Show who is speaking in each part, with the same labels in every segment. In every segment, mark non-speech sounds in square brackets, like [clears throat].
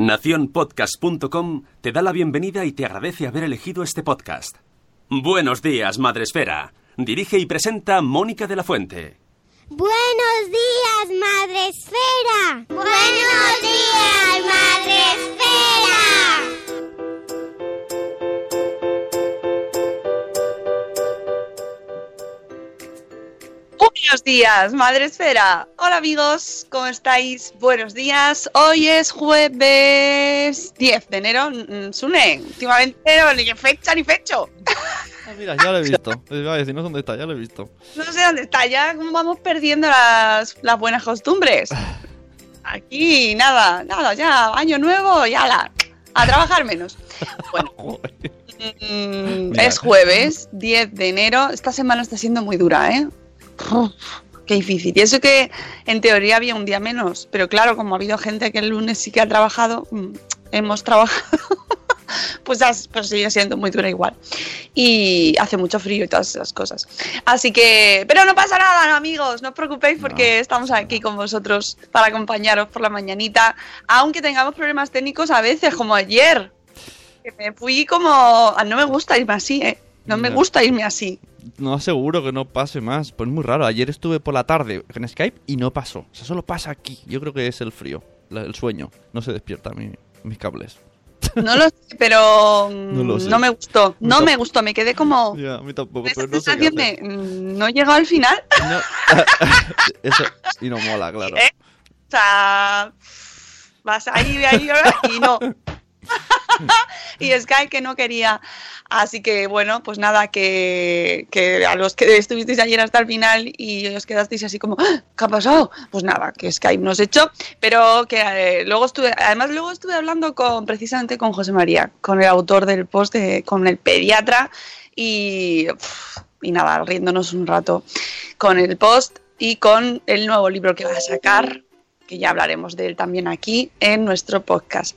Speaker 1: Naciónpodcast.com te da la bienvenida y te agradece haber elegido este podcast. Buenos días, Madre Esfera. Dirige y presenta Mónica de la Fuente.
Speaker 2: Buenos días, Madre Esfera. Buenos días, Madre
Speaker 3: Buenos días, Madre Esfera. Hola amigos, ¿cómo estáis? Buenos días. Hoy es jueves 10 de enero. Mm, Sune, últimamente ni que fecha ni fecho. [laughs]
Speaker 4: Ah, mira, ya lo he visto. Iba a decir, no sé dónde está, ya lo he visto.
Speaker 3: No sé dónde está, ya vamos perdiendo las, las buenas costumbres. [sighs] Aquí, nada, nada, ya año nuevo y ala, a trabajar menos. [laughs] Bueno, mm, es jueves 10 de enero. Esta semana está siendo muy dura, ¿eh? Uf, Qué difícil. Y eso que en teoría había un día menos, pero claro, como ha habido gente que el lunes sí que ha trabajado, mm, hemos trabajado, [laughs] pues, pues sigue siendo muy dura igual. Y hace mucho frío y todas esas cosas. Así que, pero no pasa nada, amigos, no os preocupéis porque estamos aquí con vosotros para acompañaros por la mañanita, aunque tengamos problemas técnicos a veces, como ayer. Que me fui como... ah, No me gusta irme así, ¿eh? No me gusta irme así.
Speaker 4: No aseguro que no pase más. Pues muy raro. Ayer estuve por la tarde en Skype y no pasó. O sea, solo pasa aquí. Yo creo que es el frío, el sueño. No se despierta mi- mis cables. [laughs]
Speaker 3: No lo sé, pero mm, [laughs]
Speaker 4: No
Speaker 3: no,
Speaker 4: lo sé.
Speaker 3: me gustó. No me gustó, me quedé como... [laughs]
Speaker 4: Ya, a mí tampoco, pero no sé
Speaker 3: de, mm, no he llegado al final.
Speaker 4: No. Eso, y no mola, claro.
Speaker 3: ¿Eh? O sea, vas ahí, ahí, y no. [laughs] y Sky que no quería. Así que bueno, pues nada, que, que a los que estuvisteis ayer hasta el final y os quedasteis así como, "Ah, ¿qué ha pasado? Pues nada, que Skype nos echó, pero que eh, luego estuve, además luego estuve hablando con precisamente con José María, con el autor del post, de- con el pediatra y, y nada, riéndonos un rato con el post y con el nuevo libro que va a sacar, que ya hablaremos de él también aquí en nuestro podcast.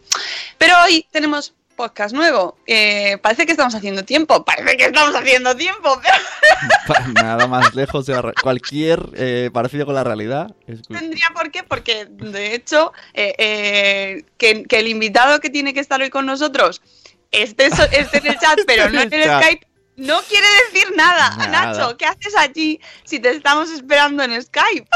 Speaker 3: Pero hoy tenemos podcast nuevo. Eh, parece que estamos haciendo tiempo, parece que estamos haciendo tiempo, pero [laughs]
Speaker 4: Nada más lejos de la cualquier eh, parecido con la realidad.
Speaker 3: tendría por qué, porque de hecho eh, que, que el invitado que tiene que estar hoy con nosotros esté, so- esté en el chat, pero no [laughs] en el. Skype. No quiere decir nada.
Speaker 4: Nada.
Speaker 3: Nacho, ¿qué haces allí si te estamos esperando en Skype?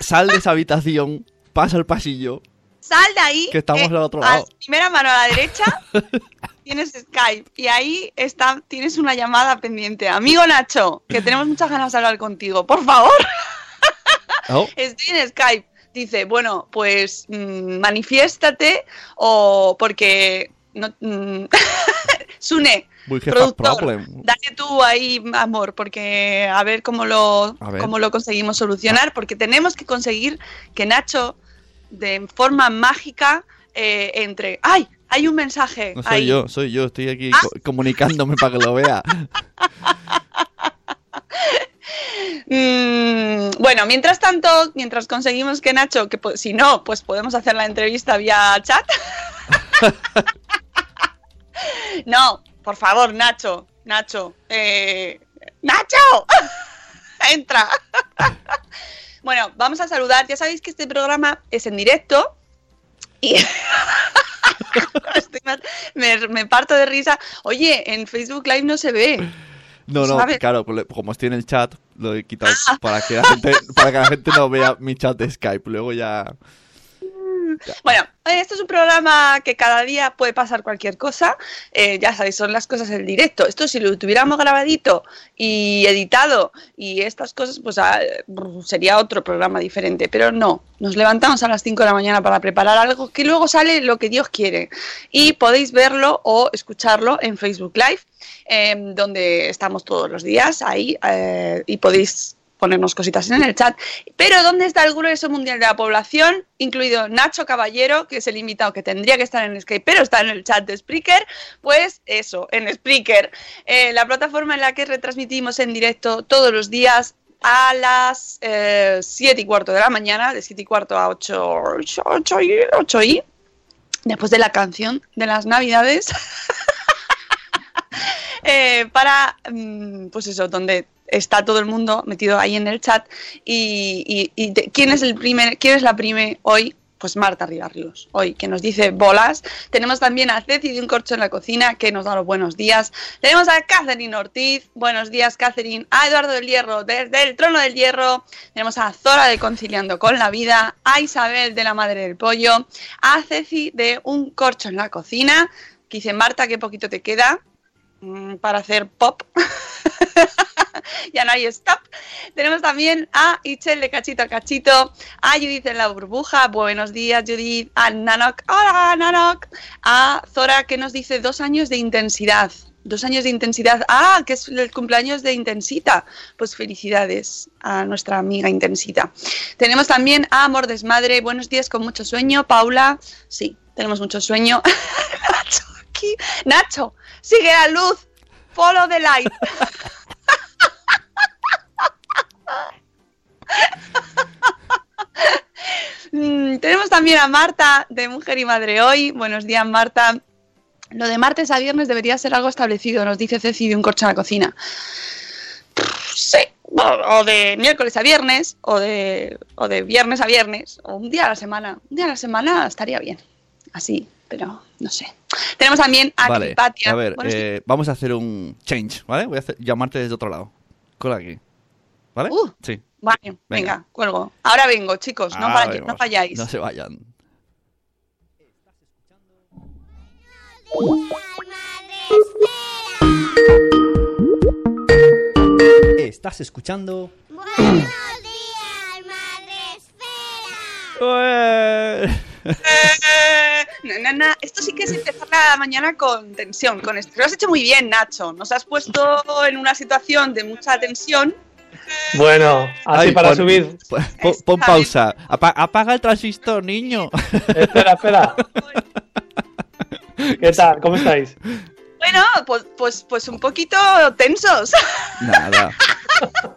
Speaker 4: Sal de esa habitación, pasa el pasillo.
Speaker 3: Sal de ahí.
Speaker 4: Que estamos
Speaker 3: eh,
Speaker 4: al otro
Speaker 3: a
Speaker 4: lado.
Speaker 3: primera mano a la derecha [laughs] tienes Skype y ahí está, tienes una llamada pendiente. Amigo Nacho, que tenemos muchas ganas de hablar contigo. Por favor, [laughs]
Speaker 4: Oh,
Speaker 3: estoy en Skype. Dice, bueno, pues mm, manifiéstate o porque no, mm, [laughs] Sune, productor,
Speaker 4: problem.
Speaker 3: dale tú ahí amor, porque a ver cómo lo,
Speaker 4: A ver.
Speaker 3: cómo lo conseguimos solucionar, porque tenemos que conseguir que Nacho, de forma mágica, eh, entre. ¡Ay! Hay un mensaje.
Speaker 4: No soy
Speaker 3: ahí.
Speaker 4: yo, soy yo. Estoy aquí
Speaker 3: Ah.
Speaker 4: co- comunicándome para que lo vea. [laughs]
Speaker 3: Mm, bueno, mientras tanto, mientras conseguimos que Nacho, que po- si no, pues podemos hacer la entrevista vía chat. [laughs] no, por favor, Nacho, Nacho, eh, Nacho, [laughs] entra. Bueno, vamos a saludar. Ya sabéis que este programa es en directo y [laughs] me, me parto de risa. Oye, en Facebook Live no se ve.
Speaker 4: No, no,
Speaker 3: ¿Sabes?
Speaker 4: claro, le- como estoy en el chat, lo he quitado
Speaker 3: Ah.
Speaker 4: para que la gente, para que la gente no vea mi chat de Skype. Luego ya.
Speaker 3: Bueno, "Oye, esto es un programa que cada día puede pasar cualquier cosa. Eh, ya sabéis, son las cosas del directo. Esto si lo tuviéramos grabadito y editado y estas cosas, pues ah, brr, sería otro programa diferente. Pero no, nos levantamos a las 5 de la mañana para preparar algo que luego sale lo que Dios quiere. Y podéis verlo o escucharlo en Facebook Live, eh, donde estamos todos los días ahí eh, y podéis ponernos cositas en el chat. Pero ¿dónde está el grueso mundial de la población? Incluido Nacho Caballero, que es el invitado que tendría que estar en Skype, pero está en el chat de Spreaker. Pues eso, en Spreaker, eh, la plataforma en la que retransmitimos en directo todos los días a las 7 y cuarto de la mañana, de 7 y cuarto a 8, 8, y, 8 y, después de la canción de las Navidades. [laughs] Eh, para, mm, pues eso, donde está todo el mundo metido ahí en el chat. Y, y- ¿quién es el primer, quién es la prime hoy? Pues Marta Ribarrios, hoy, que nos dice bolas. Tenemos también a Ceci de un corcho en la cocina, que nos da los buenos días. Tenemos a Catherine Ortiz, buenos días, Catherine. A Eduardo del Hierro, desde el trono del hierro. Tenemos a Zora de Conciliando con la Vida. A Isabel de la Madre del Pollo. A Ceci de un corcho en la cocina, que dice Marta, qué poquito te queda para hacer pop. [laughs] ya no hay stop. Tenemos también a Ichel de Cachito a Cachito, a Judith en la burbuja, buenos días Judith, a Nanok, hola Nanok, a Zora que nos dice dos años de intensidad. Dos años de intensidad. Ah, que es el cumpleaños de Intensita. Pues felicidades a nuestra amiga Intensita. Tenemos también a Amor Desmadre. Buenos días con mucho sueño. Paula. Sí, tenemos mucho sueño. [laughs] Nacho sigue la luz. Follow the light. Mm, tenemos también a Marta de Mujer y Madre Hoy. Buenos días, Marta. Lo de martes a viernes debería ser algo establecido, nos dice Ceci de un corcho en la cocina. Sí, o de miércoles a viernes, o de, o de viernes a viernes, o un día a la semana. Un día a la semana estaría bien. Así, pero no sé. Tenemos también a
Speaker 4: Vale,
Speaker 3: Clipatia.
Speaker 4: a ver,
Speaker 3: Buenos días.
Speaker 4: eh, vamos a hacer un change, ¿vale? Voy a hacer- llamarte desde otro lado. Cola aquí. ¿Vale?
Speaker 3: Uh.
Speaker 4: sí.
Speaker 3: Vale, venga.
Speaker 4: venga.
Speaker 3: cuelgo. Ahora vengo, chicos, no, vaya-
Speaker 4: vemos.
Speaker 3: no falláis.
Speaker 4: No se vayan.
Speaker 5: Estás escuchando
Speaker 2: Buenos días, madre esfera.
Speaker 3: Eh, na, na, na. Esto sí que es empezar la mañana con tensión, con estrés. Lo has hecho muy bien, Nacho. Nos has puesto en una situación de mucha tensión.
Speaker 6: Bueno, así
Speaker 4: Ay,
Speaker 6: para
Speaker 4: pon-
Speaker 6: subir.
Speaker 4: pon- Pon, pon pausa. Apa- apaga el transistor, niño.
Speaker 6: Espera, espera. ¿Qué tal? ¿Cómo estáis?
Speaker 3: Bueno, pues, pues, pues un poquito tensos.
Speaker 4: Nada. [laughs]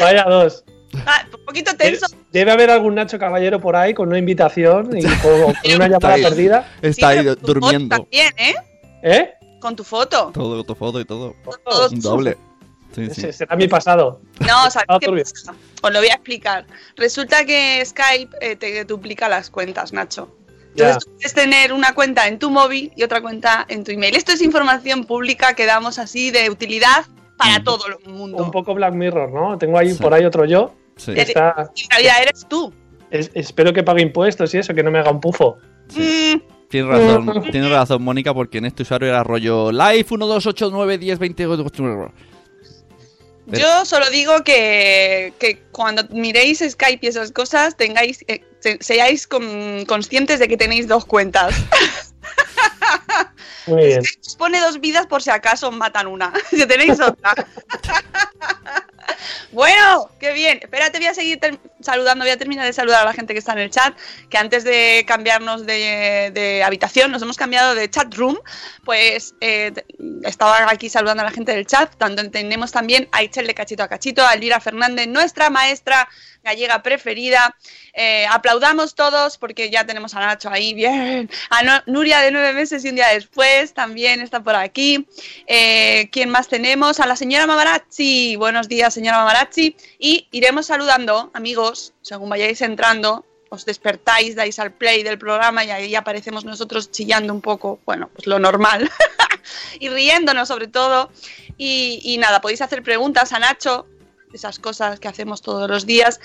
Speaker 6: Vaya dos.
Speaker 3: Ah, un poquito tensos.
Speaker 6: Debe haber algún Nacho Caballero por ahí con una invitación y con, con una llamada
Speaker 4: ahí.
Speaker 6: perdida.
Speaker 4: Está ahí
Speaker 3: pero con tu foto
Speaker 4: durmiendo.
Speaker 3: También, ¿eh?
Speaker 6: ¿Eh?
Speaker 3: Con tu foto.
Speaker 4: Todo, tu foto y todo.
Speaker 3: Todo
Speaker 4: Un doble. Sí, sí.
Speaker 6: Ese será mi pasado.
Speaker 3: No, [laughs] ¿sabes
Speaker 6: Ah,
Speaker 3: qué pasa? Os lo voy a explicar. Resulta que Skype eh, te duplica las cuentas, Nacho. Entonces
Speaker 6: Ya.
Speaker 3: tú puedes tener una cuenta en tu móvil y otra cuenta en tu email. Esto es información pública que damos así de utilidad para todo el mundo.
Speaker 6: Un poco Black Mirror, ¿no? Tengo ahí
Speaker 4: Sí.
Speaker 6: por ahí otro yo.
Speaker 4: Sí.
Speaker 6: está-
Speaker 3: En realidad eres tú.
Speaker 6: es- espero que pague impuestos y eso, que no me haga un pufo.
Speaker 3: Mm,
Speaker 4: Tienes razón, tienes razón, Mónica, porque en este usuario era rollo live 1, 2, 8, 9, 10, 20. Pero-
Speaker 3: Yo solo digo que, que cuando miréis Skype y esas cosas, tengáis, eh, se- seáis con- conscientes de que tenéis dos cuentas. [laughs]
Speaker 6: Muy bien.
Speaker 3: Os pone dos vidas por si acaso matan una. [laughs] Si tenéis otra. [laughs] bueno, qué bien. Espérate, voy a seguir saludando. Voy a terminar de saludar a la gente que está en el chat. Que antes de cambiarnos de, habitación, nos hemos cambiado de chat room. Pues eh, estaba aquí saludando a la gente del chat. Tanto tenemos también a Itzel de Cachito a Cachito, a Elvira Fernández, nuestra maestra gallega preferida. Eh, aplaudamos todos porque ya tenemos a Nacho ahí, bien. A Nuria de nueve meses y un día después también está por aquí. Eh, ¿Quién más tenemos? A la señora Mamarazzi. Buenos días, señora Mamarazzi. Y iremos saludando, amigos, según vayáis entrando. Os despertáis, dais al play del programa y ahí aparecemos nosotros chillando un poco, bueno, pues lo normal. [laughs] y riéndonos sobre todo. Y, y nada, podéis hacer preguntas a Nacho, esas cosas que hacemos todos los días.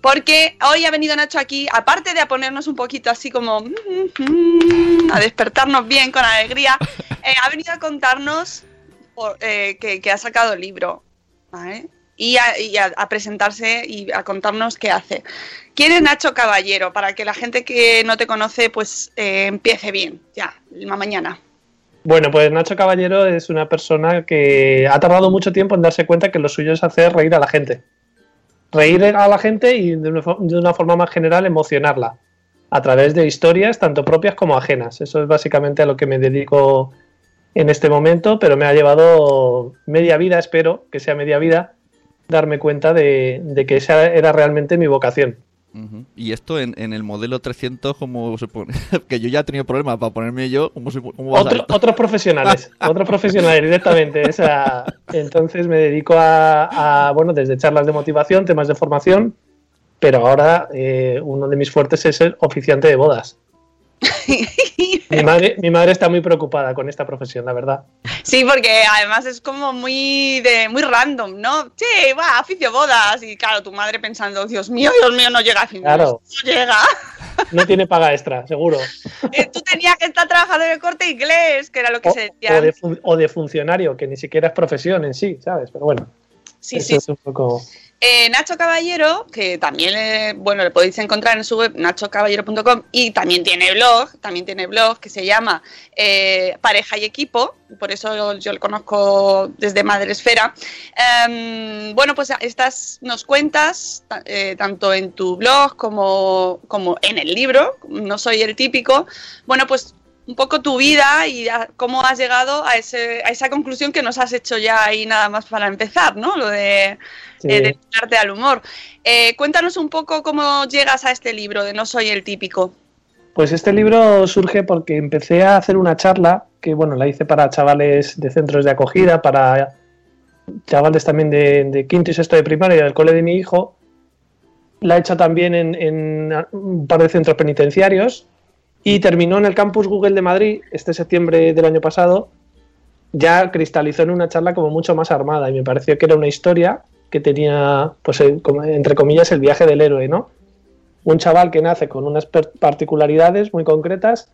Speaker 3: Porque hoy ha venido Nacho aquí, aparte de a ponernos un poquito así como mm, a despertarnos bien con alegría, [laughs] eh, ha venido a contarnos por- eh, que, que ha sacado el libro. ¿vale? Y, a, y a- presentarse y a contarnos qué hace. ¿Quién es Nacho Caballero? Para que la gente que no te conoce, pues eh, empiece bien, ya, mañana.
Speaker 6: Bueno, pues Nacho Caballero es una persona que ha tardado mucho tiempo en darse cuenta que lo suyo es hacer reír a la gente. Reír a la gente y de una forma más general emocionarla a través de historias tanto propias como ajenas. Eso es básicamente a lo que me dedico en este momento, pero me ha llevado media vida, espero que sea media vida, darme cuenta de, de que esa era realmente mi vocación.
Speaker 4: Y esto en, en el modelo 300, como se pone? [laughs] que yo ya he tenido problemas para ponerme yo, ¿cómo, se, cómo va a
Speaker 6: Otro- otros profesionales, [laughs] otros profesionales directamente. o sea, entonces me dedico a, a, bueno, desde charlas de motivación, temas de formación, pero ahora eh, uno de mis fuertes es el oficiante de bodas. [laughs] Mi madre, mi madre está muy preocupada con esta profesión, la verdad.
Speaker 3: Sí, porque además es como muy de muy random, ¿no? Sí, va, oficio bodas. Y claro, tu madre pensando, Dios mío, Dios mío, no llega a fin
Speaker 6: Claro.
Speaker 3: No llega. [laughs]
Speaker 6: No tiene paga extra, seguro. [laughs]
Speaker 3: Eh, Tú tenías que estar trabajando en el corte inglés, que era lo que
Speaker 6: O,
Speaker 3: se
Speaker 6: o
Speaker 3: decía.
Speaker 6: de, o de funcionario, que ni siquiera es profesión en sí, ¿sabes? Pero bueno,
Speaker 3: Sí,
Speaker 6: eso
Speaker 3: sí.
Speaker 6: es un poco...
Speaker 3: Eh, Nacho Caballero, que también eh, bueno, le podéis encontrar en su web nachocaballero.com y también tiene blog, también tiene blog que se llama eh, Pareja y Equipo, por eso yo, le conozco desde Madresfera. Em, bueno, pues estas nos cuentas, ta- tanto en tu blog como, como en el libro, No soy el típico, bueno, pues un poco tu vida y a- cómo has llegado a, ese, a esa conclusión que nos has hecho ya ahí nada más para empezar, ¿no? Lo de
Speaker 6: Sí.
Speaker 3: eh, dedicarte al humor. Eh, cuéntanos un poco cómo llegas a este libro de No soy el típico.
Speaker 6: Pues este libro surge porque empecé a hacer una charla que, bueno, la hice para chavales de centros de acogida, para chavales también de, de quinto y sexto de primaria del cole de mi hijo. La he hecho también en, en un par de centros penitenciarios y terminó en el campus Google de Madrid este septiembre del año pasado. Ya cristalizó en una charla como mucho más armada y me pareció que era una historia que tenía, pues, eh, entre comillas, el viaje del héroe, ¿no? un chaval que nace con unas particularidades muy concretas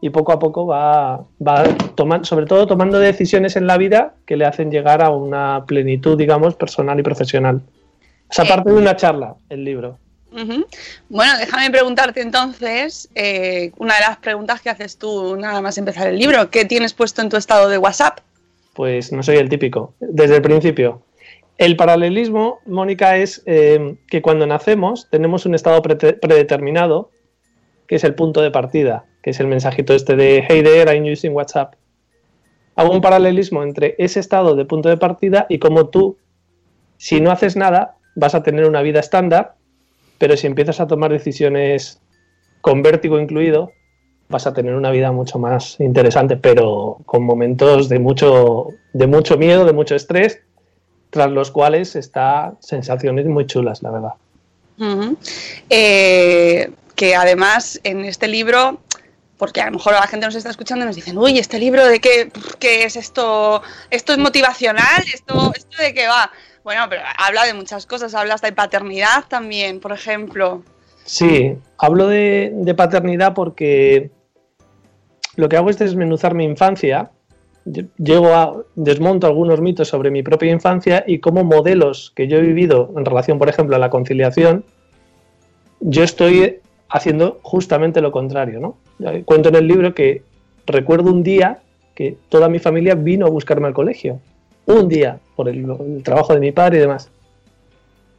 Speaker 6: y poco a poco va, va tomando, sobre todo tomando decisiones en la vida que le hacen llegar a una plenitud, digamos, personal y profesional. O sea,
Speaker 3: Eh.
Speaker 6: parte de una charla, el libro.
Speaker 3: Bueno, déjame preguntarte entonces, eh, una de las preguntas que haces tú nada más empezar el libro, ¿qué tienes puesto en tu estado de WhatsApp?
Speaker 6: Pues no soy el típico, desde el principio. El paralelismo, Mónica, es eh, que cuando nacemos tenemos un estado predeterminado, que es el punto de partida, que es el mensajito este de Hey there, I'm using WhatsApp. Hago un paralelismo entre ese estado de punto de partida y cómo tú, si no haces nada, vas a tener una vida estándar, pero si empiezas a tomar decisiones con vértigo incluido, vas a tener una vida mucho más interesante, pero con momentos de mucho, de mucho miedo, de mucho estrés, tras los cuales está sensaciones muy chulas, la verdad.
Speaker 3: Eh, que además en este libro, porque a lo mejor la gente nos está escuchando y nos dicen, uy, este libro de qué, qué es esto, esto es motivacional, esto, esto de qué va. Bueno, pero habla de muchas cosas, habla hasta de paternidad también, por ejemplo.
Speaker 6: Sí, hablo de, de paternidad porque lo que hago es desmenuzar mi infancia. Lle- Llego a desmonto algunos mitos sobre mi propia infancia y cómo modelos que yo he vivido en relación, por ejemplo, a la conciliación, yo estoy haciendo justamente lo contrario, ¿no? Cuento en el libro que recuerdo un día que toda mi familia vino a buscarme al colegio. Un día, por el, trabajo de mi padre y demás.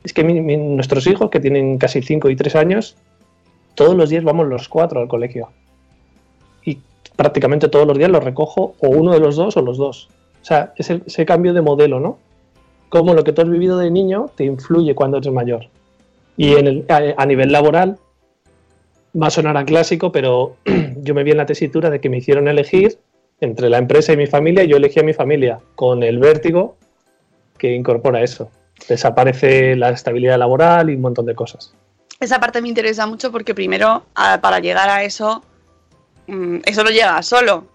Speaker 6: Es que nuestros hijos, que tienen casi 5 y 3 años, todos los días vamos los cuatro al colegio. Y prácticamente todos los días los recojo o uno de los dos o los dos. O sea, es el- ese cambio de modelo, ¿no? Cómo lo que tú has vivido de niño te influye cuando eres mayor. Y a, a nivel laboral, va a sonar a clásico, pero [clears throat] yo me vi en la tesitura de que me hicieron elegir entre la empresa y mi familia, yo elegí a mi familia, con el vértigo que incorpora eso. Desaparece la estabilidad laboral y un montón de cosas.
Speaker 3: Esa parte me interesa mucho porque primero, para llegar a eso, mm, eso no llega solo.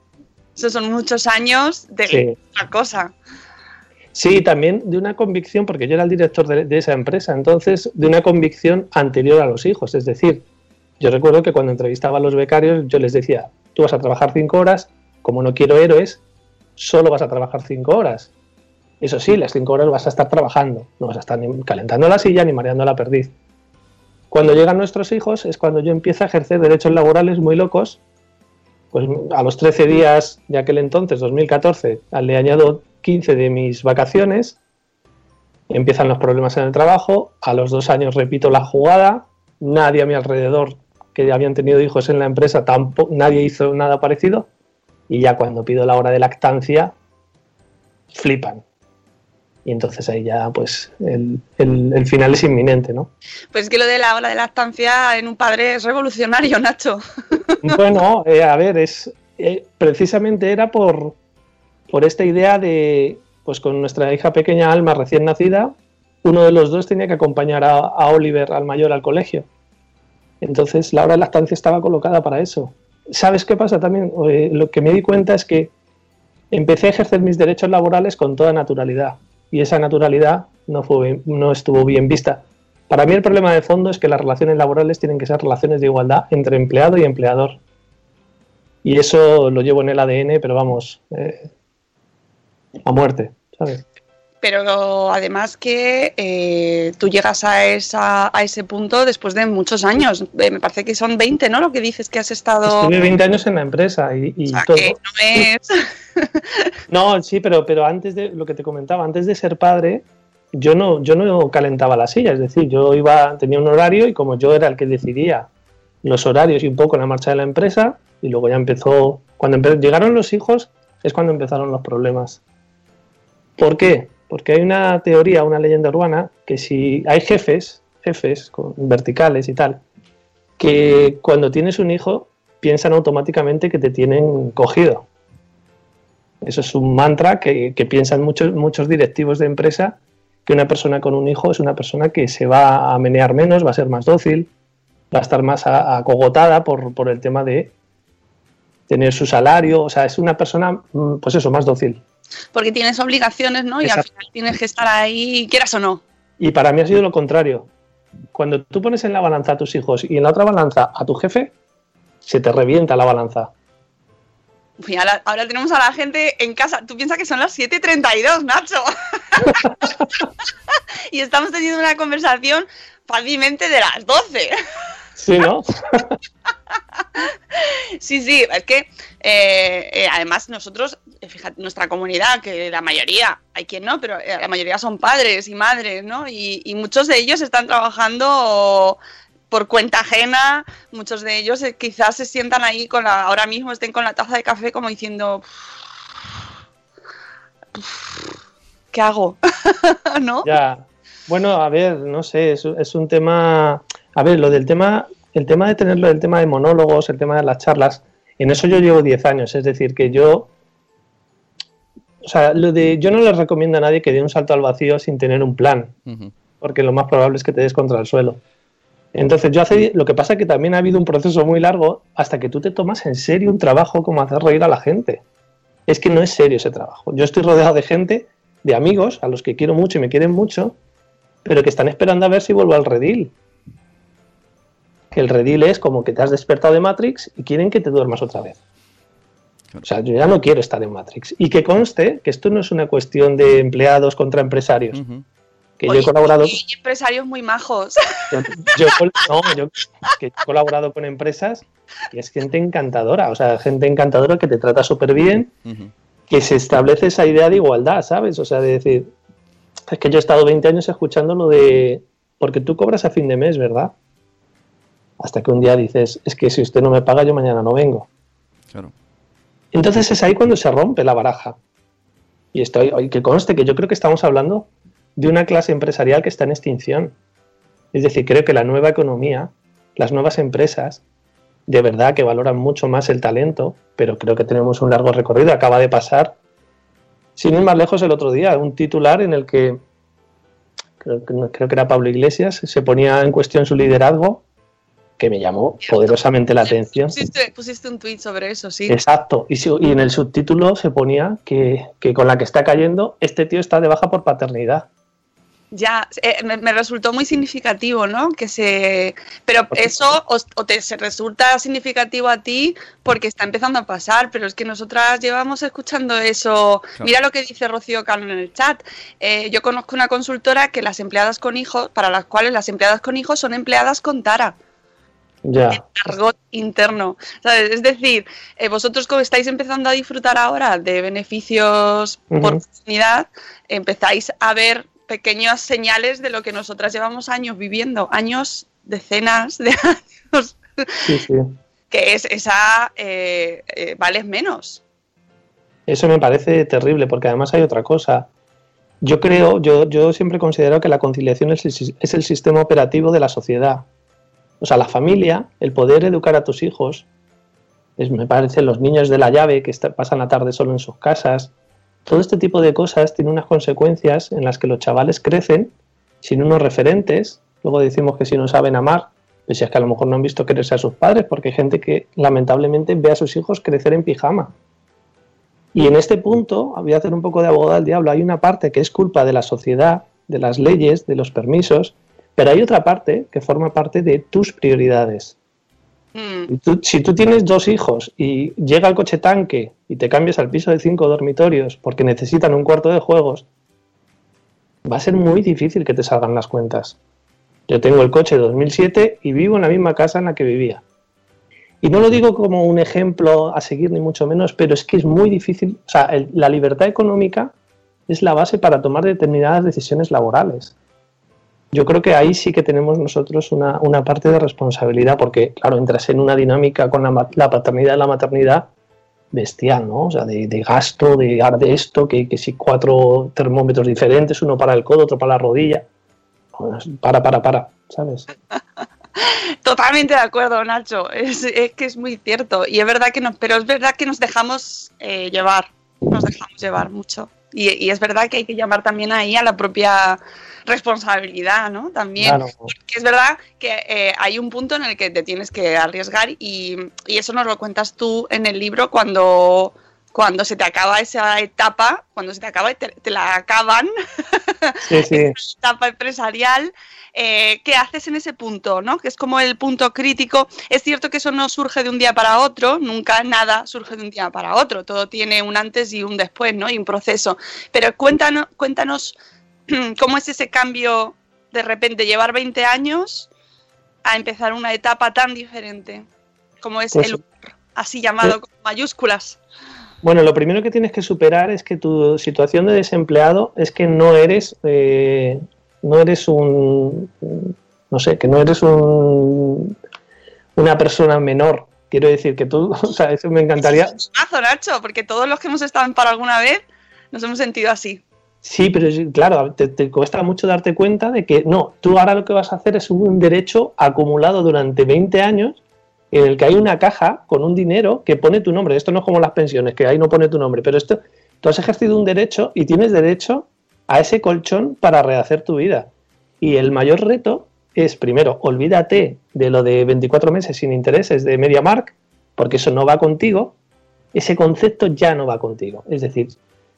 Speaker 3: Esos son muchos años de
Speaker 6: Sí.
Speaker 3: otra cosa.
Speaker 6: Sí, también de una convicción, porque yo era el director de, de esa empresa, entonces de una convicción anterior a los hijos. Es decir, yo recuerdo que cuando entrevistaba a los becarios, yo les decía, tú vas a trabajar cinco horas, como no quiero héroes, solo vas a trabajar cinco horas. Eso sí, las cinco horas vas a estar trabajando, no vas a estar ni calentando la silla ni mareando la perdiz. Cuando llegan nuestros hijos es cuando yo empiezo a ejercer derechos laborales muy locos. Pues a los 13 días de aquel entonces, 2014, le añado 15 de mis vacaciones, empiezan los problemas en el trabajo, a los dos años repito la jugada, nadie a mi alrededor que habían tenido hijos en la empresa, tampoco, nadie hizo nada parecido, y ya cuando pido la hora de lactancia, flipan. Y entonces ahí ya, pues, el, el- el final es inminente, ¿no?
Speaker 3: Pues es que lo de la hora de lactancia en un padre es revolucionario, [laughs] Nacho.
Speaker 6: Bueno, eh, a ver, es eh, precisamente era por, por esta idea de, pues con nuestra hija pequeña Alma recién nacida, uno de los dos tenía que acompañar a, a Oliver, al mayor, al colegio. Entonces la hora de lactancia estaba colocada para eso. ¿Sabes qué pasa también? Eh, lo que me di cuenta es que empecé a ejercer mis derechos laborales con toda naturalidad y esa naturalidad no, fue, no estuvo bien vista. Para mí el problema de fondo es que las relaciones laborales tienen que ser relaciones de igualdad entre empleado y empleador. Y eso lo llevo en el ADN, pero vamos, eh, a muerte, ¿sabes?
Speaker 3: Pero además que eh, tú llegas a, esa, a ese punto después de muchos años. Eh, me parece que son 20, ¿no? Lo que dices que has estado...
Speaker 6: Estuve 20 años en la empresa y, y todo.
Speaker 3: que no es... [laughs]
Speaker 6: No, sí, pero, pero antes de lo que te comentaba, antes de ser padre, yo no, yo no calentaba la silla, es decir, yo iba, tenía un horario y como yo era el que decidía los horarios y un poco la marcha de la empresa, y luego ya empezó, cuando empe- llegaron los hijos, es cuando empezaron los problemas. ¿Por qué? Porque hay una teoría, una leyenda urbana, que si hay jefes, jefes con verticales y tal, que cuando tienes un hijo piensan automáticamente que te tienen cogido. Eso es un mantra que, piensan muchos, muchos directivos de empresa, que una persona con un hijo es una persona que se va a menear menos, va a ser más dócil, va a estar más acogotada por, por el tema de tener su salario, o sea, es una persona, mm, pues eso, más dócil.
Speaker 3: Porque tienes obligaciones, ¿no? Y al final tienes que estar ahí, quieras o no.
Speaker 6: Y para mí ha sido lo contrario. Cuando tú pones en la balanza a tus hijos y en la otra balanza a tu jefe, se te revienta la balanza.
Speaker 3: Uy, ahora, ahora tenemos a la gente en casa. Tú piensas que son las 7.32, Nacho. [laughs] y estamos teniendo una conversación fácilmente de las 12.
Speaker 6: Sí, ¿no? [laughs]
Speaker 3: Sí, sí, es que eh, eh, además nosotros, fíjate, nuestra comunidad, que la mayoría, hay quien no, pero eh, la mayoría son padres y madres, ¿no? Y, muchos de ellos están trabajando por cuenta ajena, muchos de ellos eh, quizás se sientan ahí con la, ahora mismo estén con la taza de café como diciendo, ¿qué hago? [laughs] ¿No?
Speaker 6: Ya. Bueno, a ver, no sé, es, es un tema. A ver, lo del tema, el tema de tenerlo, el tema de monólogos, el tema de las charlas, en eso yo llevo 10 años. Es decir, que yo. O sea, lo de, yo no les recomiendo a nadie que dé un salto al vacío sin tener un plan, porque lo más probable es que te des contra el suelo. Entonces, yo hace. Lo que pasa es que también ha habido un proceso muy largo hasta que tú te tomas en serio un trabajo como hacer reír a la gente. Es que no es serio ese trabajo. Yo estoy rodeado de gente, de amigos, a los que quiero mucho y me quieren mucho, pero que están esperando a ver si vuelvo al redil. Que el redil es como que te has despertado de Matrix y quieren que te duermas otra vez. O sea, yo ya no quiero estar en Matrix. Y que conste que esto no es una cuestión de empleados contra empresarios. Que yo he colaborado.
Speaker 3: y empresarios muy majos. [laughs]
Speaker 6: Yo, no, yo- que he colaborado con empresas y es gente encantadora. O sea, gente encantadora que te trata súper bien que se establece esa idea de igualdad, ¿sabes? O sea, de decir, es que yo he estado 20 años escuchando lo de, porque tú cobras a fin de mes, ¿verdad? Hasta que un día dices, es que si usted no me paga, yo mañana no vengo.
Speaker 4: Claro.
Speaker 6: Entonces es ahí cuando se rompe la baraja. Y estoy, que conste que yo creo que estamos hablando de una clase empresarial que está en extinción. Es decir, creo que la nueva economía, las nuevas empresas, de verdad que valoran mucho más el talento, pero creo que tenemos un largo recorrido. Acaba de pasar, sin ir más lejos, el otro día, un titular en el que creo que, creo que era Pablo Iglesias, se ponía en cuestión su liderazgo que me llamó poderosamente la atención.
Speaker 3: Pusiste, pusiste un tuit sobre eso, sí.
Speaker 6: Exacto, y, si- y en el subtítulo se ponía que, que con la que está cayendo, este tío está de baja por paternidad.
Speaker 3: Ya, eh, me, me resultó muy significativo, ¿no? Que se, pero eso os- o te se resulta significativo a ti porque está empezando a pasar, pero es que nosotras llevamos escuchando eso.
Speaker 4: Claro.
Speaker 3: Mira lo que dice Rocío Cano en el chat. Eh, yo conozco una consultora que las empleadas con hijos, para las cuales las empleadas con hijos son empleadas con tara.
Speaker 6: Ya.
Speaker 3: argot interno. ¿sabes? Es decir, eh, vosotros como estáis empezando a disfrutar ahora de beneficios por paternidad, empezáis a ver pequeñas señales de lo que nosotras llevamos años viviendo, años, decenas de [laughs] años,
Speaker 6: Sí, sí.
Speaker 3: que es esa, eh, eh, vales menos.
Speaker 6: Eso me parece terrible, porque además hay otra cosa. Yo creo, yo, yo siempre considero que la conciliación es el, es el sistema operativo de la sociedad. O sea, la familia, el poder educar a tus hijos, es, me parece los niños de la llave que pasan la tarde solo en sus casas, todo este tipo de cosas tiene unas consecuencias en las que los chavales crecen sin unos referentes. Luego decimos que si no saben amar, pues es que a lo mejor no han visto quererse a sus padres, porque hay gente que lamentablemente ve a sus hijos crecer en pijama. Y en este punto, voy a hacer un poco de abogado del diablo, hay una parte que es culpa de la sociedad, de las leyes, de los permisos, pero hay otra parte que forma parte de tus prioridades.
Speaker 3: Mm,
Speaker 6: tú- si tú tienes dos hijos y llega el coche tanque y te cambias al piso de cinco dormitorios porque necesitan un cuarto de juegos, va a ser muy difícil que te salgan las cuentas. Yo tengo el coche de 2007 y vivo en la misma casa en la que vivía. Y no lo digo como un ejemplo a seguir ni mucho menos, pero es que es muy difícil. O sea, el- la libertad económica es la base para tomar determinadas decisiones laborales. Yo creo que ahí sí que tenemos nosotros una, una parte de responsabilidad, porque, claro, entras en una dinámica con la, la paternidad y la maternidad bestial, ¿no? O sea, de, gasto, de, de esto, que, que si cuatro termómetros diferentes, uno para el codo, otro para la rodilla. Para, para, para, ¿sabes? [laughs]
Speaker 3: Totalmente de acuerdo, Nacho. Es, es que es muy cierto. Y es verdad que nos, pero es verdad que nos dejamos eh, llevar. Nos dejamos llevar mucho. Y, y es verdad que hay que llamar también ahí a la propia responsabilidad, ¿no? También.
Speaker 6: Claro.
Speaker 3: Porque es verdad que eh, hay un punto en el que te tienes que arriesgar y, y eso nos lo cuentas tú en el libro cuando, cuando se te acaba esa etapa, cuando se te acaba y te, te la acaban,
Speaker 6: Sí, sí. [laughs]
Speaker 3: etapa empresarial, eh, ¿qué haces en ese punto? ¿no? Que es como el punto crítico. Es cierto que eso no surge de un día para otro, nunca nada surge de un día para otro, todo tiene un antes y un después, ¿no? Y un proceso. Pero cuéntanos, cuéntanos [clears throat] cómo es ese cambio de repente, llevar 20 años a empezar una etapa tan diferente, como es
Speaker 6: Pues-
Speaker 3: el así llamado con mayúsculas.
Speaker 6: Bueno, lo primero que tienes que superar es que tu situación de desempleado es que no eres, eh, no eres un, no sé, que no eres un, una persona menor. Quiero decir que tú, [laughs] o sea, eso me encantaría.
Speaker 3: Mazo, Nacho, porque todos los que hemos estado en paro alguna vez nos hemos sentido así.
Speaker 6: Sí, pero claro, te, te cuesta mucho darte cuenta de que no, tú ahora lo que vas a hacer es un derecho acumulado durante 20 años en el que hay una caja con un dinero que pone tu nombre. Esto no es como las pensiones, que ahí no pone tu nombre, pero esto, tú has ejercido un derecho y tienes derecho a ese colchón para rehacer tu vida. Y el mayor reto es, primero, olvídate de lo de 24 meses sin intereses de MediaMark, porque eso no va contigo. Ese concepto ya no va contigo. Es decir,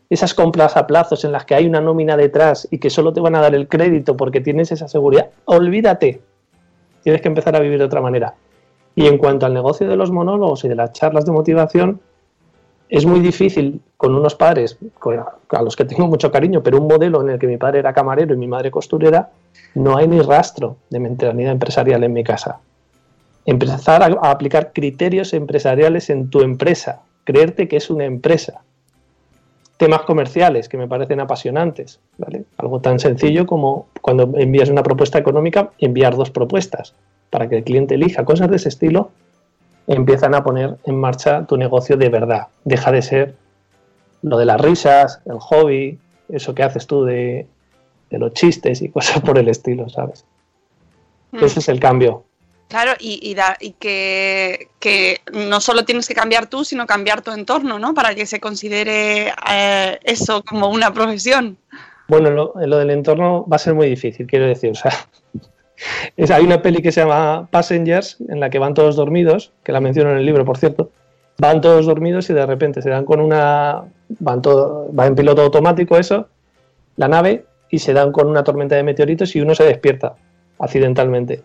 Speaker 6: esas compras a plazos en las que hay una nómina detrás y que solo te van a dar el crédito porque tienes esa seguridad, olvídate. Tienes que empezar a vivir de otra manera. Y en cuanto al negocio de los monólogos y de las charlas de motivación, es muy difícil con unos padres a los que tengo mucho cariño, pero un modelo en el que mi padre era camarero y mi madre costurera, no hay ni rastro de mentalidad empresarial en mi casa. Empezar a, a aplicar criterios empresariales en tu empresa, creerte que es una empresa. Temas comerciales que me parecen apasionantes, ¿vale? Algo tan sencillo como cuando envías una propuesta económica, enviar dos propuestas para que el cliente elija, cosas de ese estilo, empiezan a poner en marcha tu negocio de verdad. Deja de ser lo de las risas, el hobby, eso que haces tú de, de los chistes y [laughs] cosas por el estilo, ¿sabes?
Speaker 3: Mm.
Speaker 6: Ese es el cambio.
Speaker 3: Claro, y, y, da- y que, que no solo tienes que cambiar tú, sino cambiar tu entorno, ¿no? Para que se considere eh, eso como una profesión.
Speaker 6: Bueno, lo, lo del entorno va a ser muy difícil, quiero decir. O sea, Es- hay una peli que se llama Passengers, en la que van todos dormidos, que la menciono en el libro, por cierto. Van todos dormidos y de repente se dan con una. Van todo, va en piloto automático eso, la nave, y se dan con una tormenta de meteoritos y uno se despierta accidentalmente.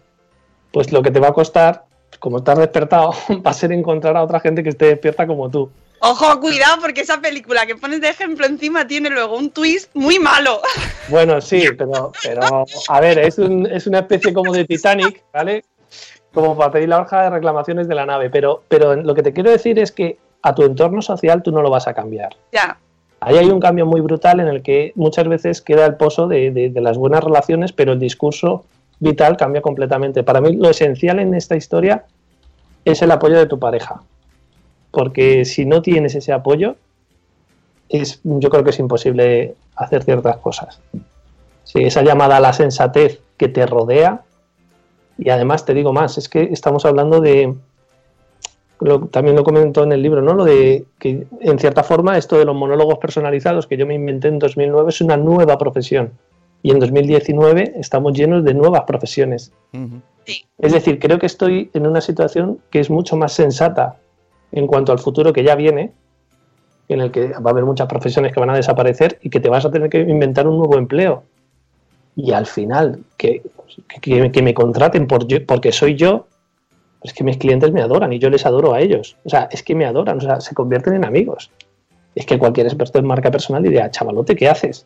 Speaker 6: Pues lo que te va a costar, como estás despertado, [laughs] va a ser encontrar a otra gente que esté despierta como tú.
Speaker 3: Ojo, cuidado, porque esa película que pones de ejemplo encima tiene luego un twist muy malo. [laughs]
Speaker 6: Bueno, sí, pero, pero a ver, es, un- es una especie como de Titanic, ¿vale? Como para pedir la hoja de reclamaciones de la nave. Pero, pero lo que te quiero decir es que a tu entorno social tú no lo vas a cambiar.
Speaker 3: Ya.
Speaker 6: Ahí hay un cambio muy brutal en el que muchas veces queda el pozo de, de- de las buenas relaciones, pero el discurso vital cambia completamente. Para mí lo esencial en esta historia es el apoyo de tu pareja. Porque si no tienes ese apoyo, es, yo creo que es imposible hacer ciertas cosas. Sí, esa llamada a la sensatez que te rodea, y además te digo más, es que estamos hablando de, lo- también lo comentó en el libro, ¿no? Lo de que en cierta forma esto de los monólogos personalizados que yo me inventé en 2009 es una nueva profesión. Y en 2019 estamos llenos de nuevas profesiones. Es decir, creo que estoy en una situación que es mucho más sensata en cuanto al futuro que ya viene, en el que va a haber muchas profesiones que van a desaparecer y que te vas a tener que inventar un nuevo empleo. Y al final, que, que, me contraten por yo- porque soy yo, es que mis clientes me adoran y yo les adoro a ellos. O sea, es que me adoran, o sea, se convierten en amigos. Es que cualquier experto en marca personal diría, chavalote, ¿qué haces?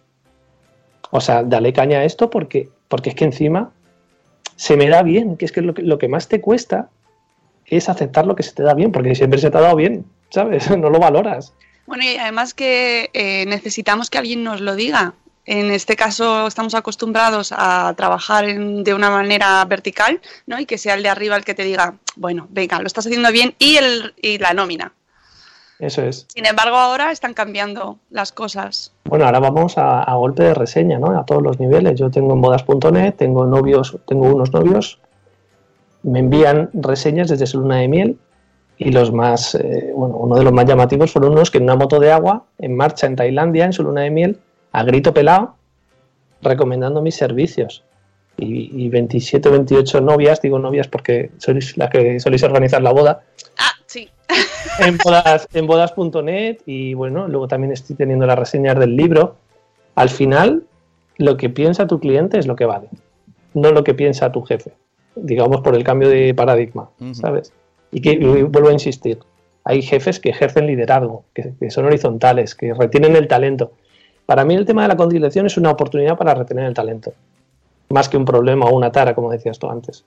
Speaker 6: O sea, dale caña a esto porque, porque es que encima se me da bien, que es que lo que más te cuesta es aceptar lo que se te da bien, porque siempre se te ha dado bien, ¿sabes? [laughs] No lo valoras.
Speaker 3: Bueno, y además que eh, necesitamos que alguien nos lo diga. En este caso estamos acostumbrados a trabajar en- de una manera vertical, ¿no? Y que sea el de arriba el que te diga, bueno, venga, lo estás haciendo bien y, el, y la nómina.
Speaker 6: Eso es.
Speaker 3: Sin embargo, ahora están cambiando las cosas.
Speaker 6: Bueno, ahora vamos a, a golpe de reseña, ¿no? A todos los niveles. Yo tengo en bodas.net, tengo novios, tengo unos novios, me envían reseñas desde su luna de miel y los más, eh, bueno, uno de los más llamativos fueron unos que en una moto de agua, en marcha en Tailandia, en su luna de miel, a grito pelado, recomendando mis servicios. Y, y 27, 28 novias, digo novias porque sois las que soléis organizar la boda,
Speaker 3: Ah, sí. [laughs]
Speaker 6: en bodas en bodas.net y bueno, luego también estoy teniendo las reseñas del libro. Al final, lo que piensa tu cliente es lo que vale, no lo que piensa tu jefe, digamos por el cambio de paradigma, ¿sabes? Y que y vuelvo a insistir, hay jefes que ejercen liderazgo, que, que son horizontales, que retienen el talento. Para mí el tema de la conciliación es una oportunidad para retener el talento, más que un problema o una tara, como decías tú antes.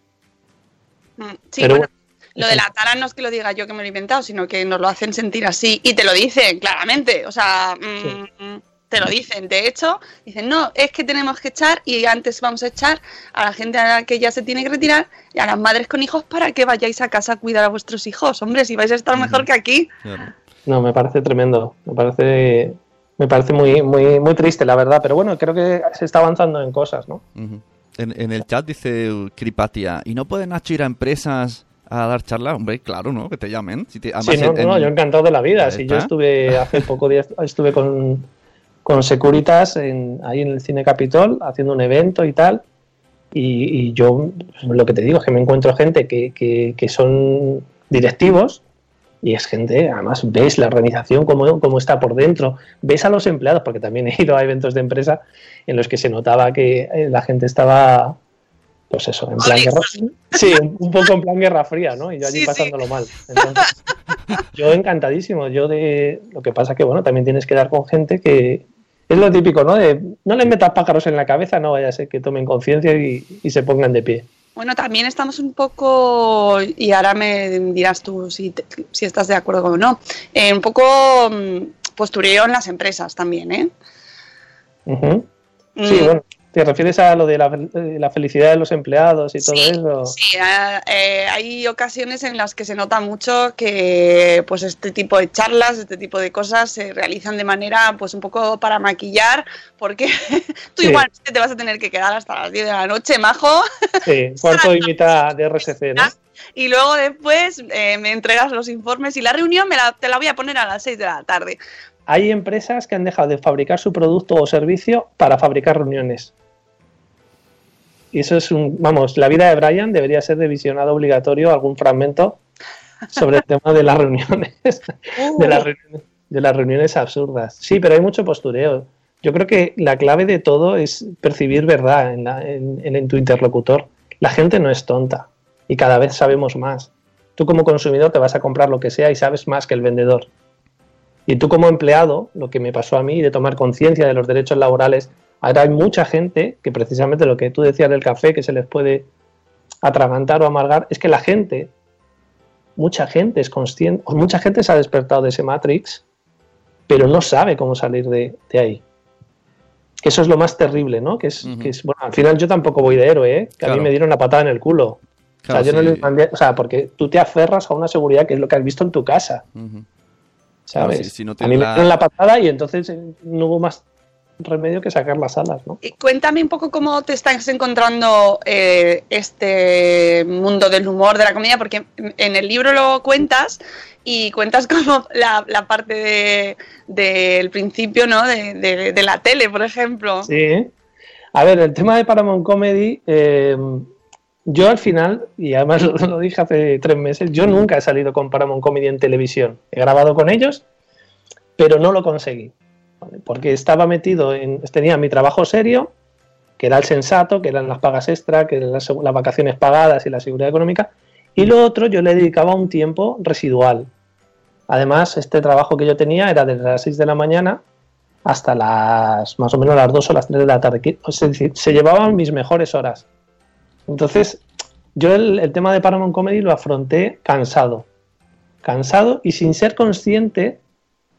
Speaker 3: Mm, Sí,
Speaker 6: Pero
Speaker 3: bueno, lo de la tara no es que lo diga yo que me lo he inventado, sino que nos lo hacen sentir así y te lo dicen claramente. O sea, mm, te lo dicen. De hecho, dicen, no, es que tenemos que echar y antes vamos a echar a la gente a la que ya se tiene que retirar y a las madres con hijos para que vayáis a casa a cuidar a vuestros hijos. Hombre, si vais a estar mejor que aquí.
Speaker 6: No, me parece tremendo. Me parece, me parece muy, muy, muy triste, la verdad. Pero bueno, creo que se está avanzando en cosas, ¿no?
Speaker 4: En, en el chat dice Kripatia, ¿y no pueden Nacho ir a empresas a dar charla? Hombre, claro, ¿no? Que te llamen. Si te-
Speaker 6: Sí, no,
Speaker 4: en-
Speaker 6: no, yo encantado de la vida. Si yo estuve hace poco días, estuve con, con Securitas en, ahí en el Cine Capitol haciendo un evento y tal. Y, y yo lo que te digo es que me encuentro gente que, que, que son directivos y es gente, además ves la organización cómo, cómo está por dentro, ves a los empleados, porque también he ido a eventos de empresa en los que se notaba que eh, la gente estaba, pues eso, en plan guerra, sí, un, poco en plan guerra fría, ¿no? Y yo allí
Speaker 3: Sí, sí.
Speaker 6: pasándolo mal. Entonces, [laughs] [laughs] yo encantadísimo, yo de, lo que pasa que, bueno, también tienes que dar con gente que, es lo típico, ¿no? De no les metas pájaros en la cabeza, no vaya a ser que tomen conciencia y, y se pongan de pie.
Speaker 3: Bueno, también estamos un poco, y ahora me dirás tú si, te- si estás de acuerdo o no, eh, un poco mm, postureo en las empresas también, ¿eh?
Speaker 6: Sí,
Speaker 3: Mm.
Speaker 6: bueno, te refieres a lo de la, de la felicidad de los empleados y todo eso.
Speaker 3: Sí, eh, hay ocasiones en las que se nota mucho que pues este tipo de charlas, este tipo de cosas se realizan de manera pues un poco para maquillar, porque [laughs] tú
Speaker 6: Sí.
Speaker 3: igual te vas a tener que quedar hasta las 10 de la noche, majo,
Speaker 6: Sí, cuarto y mitad de RSC, ¿no?
Speaker 3: y luego después eh, me entregas los informes y la reunión me la, te la voy a poner a las 6 de la tarde.
Speaker 6: Hay empresas que han dejado de fabricar su producto o servicio para fabricar reuniones. Y eso es un, vamos, la vida de Brian debería ser de visionado obligatorio algún fragmento sobre el tema de las reuniones, [laughs] de las reuniones, de las reuniones absurdas. Sí, pero hay mucho postureo. Yo creo que la clave de todo es percibir verdad en, la- en- en- en tu interlocutor. La gente no es tonta y cada vez sabemos más. Tú como consumidor te vas a comprar lo que sea y sabes más que el vendedor. Y tú como empleado, lo que me pasó a mí de tomar conciencia de los derechos laborales, ahora hay mucha gente que precisamente lo que tú decías del café, que se les puede atragantar o amargar, es que la gente, mucha gente es consciente, o mucha gente se ha despertado de ese Matrix, pero no sabe cómo salir de, de ahí. Que eso es lo más terrible, ¿no? Que es, que es- bueno, al final yo tampoco voy de héroe, ¿eh? Que a mí me dieron la patada en el culo.
Speaker 4: Claro,
Speaker 6: o sea, yo no les mandé, o sea, porque tú te aferras a una seguridad que es lo que has visto en tu casa. ¿sabes?
Speaker 4: Claro, si- si no
Speaker 6: a mí me dieron la patada y entonces no hubo más remedio que sacar las alas, ¿no?
Speaker 3: Y cuéntame un poco cómo te estás encontrando eh, este mundo del humor, de la comedia, porque en el libro lo cuentas y cuentas [laughs] como la, la parte de- del principio, ¿no? De, de- de la tele, por ejemplo.
Speaker 6: Sí. A ver, el tema de Paramount Comedy, eh, yo al final, y además lo, [laughs] lo dije hace tres meses, yo nunca he salido con Paramount Comedy en televisión. He grabado con ellos, pero no lo conseguí. Porque estaba metido en. Tenía mi trabajo serio, que era el sensato, que eran las pagas extra, que eran las, vacaciones pagadas y la seguridad económica. Y lo otro, yo le dedicaba un tiempo residual. Además, este trabajo que yo tenía era desde las 6 de la mañana hasta las más o menos las 2 o las 3 de la tarde. Es decir, se llevaban mis mejores horas. Entonces, yo el tema de Paramount Comedy lo afronté cansado. Cansado y sin ser consciente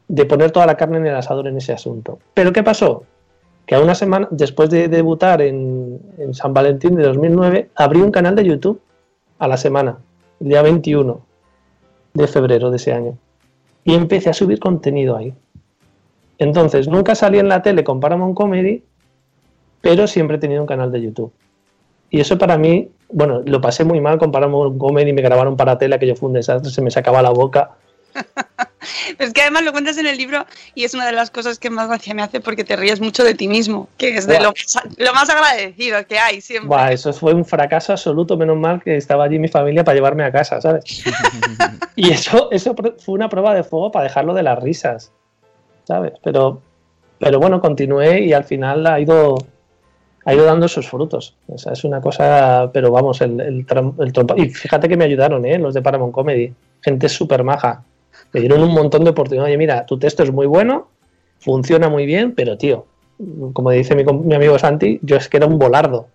Speaker 6: de poner toda la carne en el asador en ese asunto. Pero ¿qué pasó? Que a una semana, después de debutar en, en San Valentín de 2009, abrí un canal de YouTube a la semana, el día 21 de febrero de ese año. Y empecé a subir contenido ahí. Entonces, nunca salí en la tele con Paramount Comedy, pero siempre he tenido un canal de YouTube. Y eso para mí, bueno, lo pasé muy mal con Paramount Comedy, me grabaron para tele, que yo fue un desastre, se me sacaba la boca. [laughs] [laughs]
Speaker 3: Es que además lo cuentas en el libro y es una de las cosas que más gracia me hace porque te ríes mucho de ti mismo, que es de lo más, lo más agradecido que hay siempre.
Speaker 6: Buah, eso fue un fracaso absoluto, menos mal que estaba allí mi familia para llevarme a casa, ¿sabes? [laughs] y eso, eso fue una prueba de fuego para dejarlo de las risas, ¿sabes? Pero, pero bueno, continué y al final ha ido, ha ido dando sus frutos. O sea, es una cosa, pero vamos, el, el, el trompa- Y fíjate que me ayudaron, ¿eh? Los de Paramount Comedy. Gente súper maja. Me dieron un montón de oportunidades. Oye, mira, tu texto es muy bueno, funciona muy bien, pero tío, como dice mi, amigo Santi, yo es que era un volardo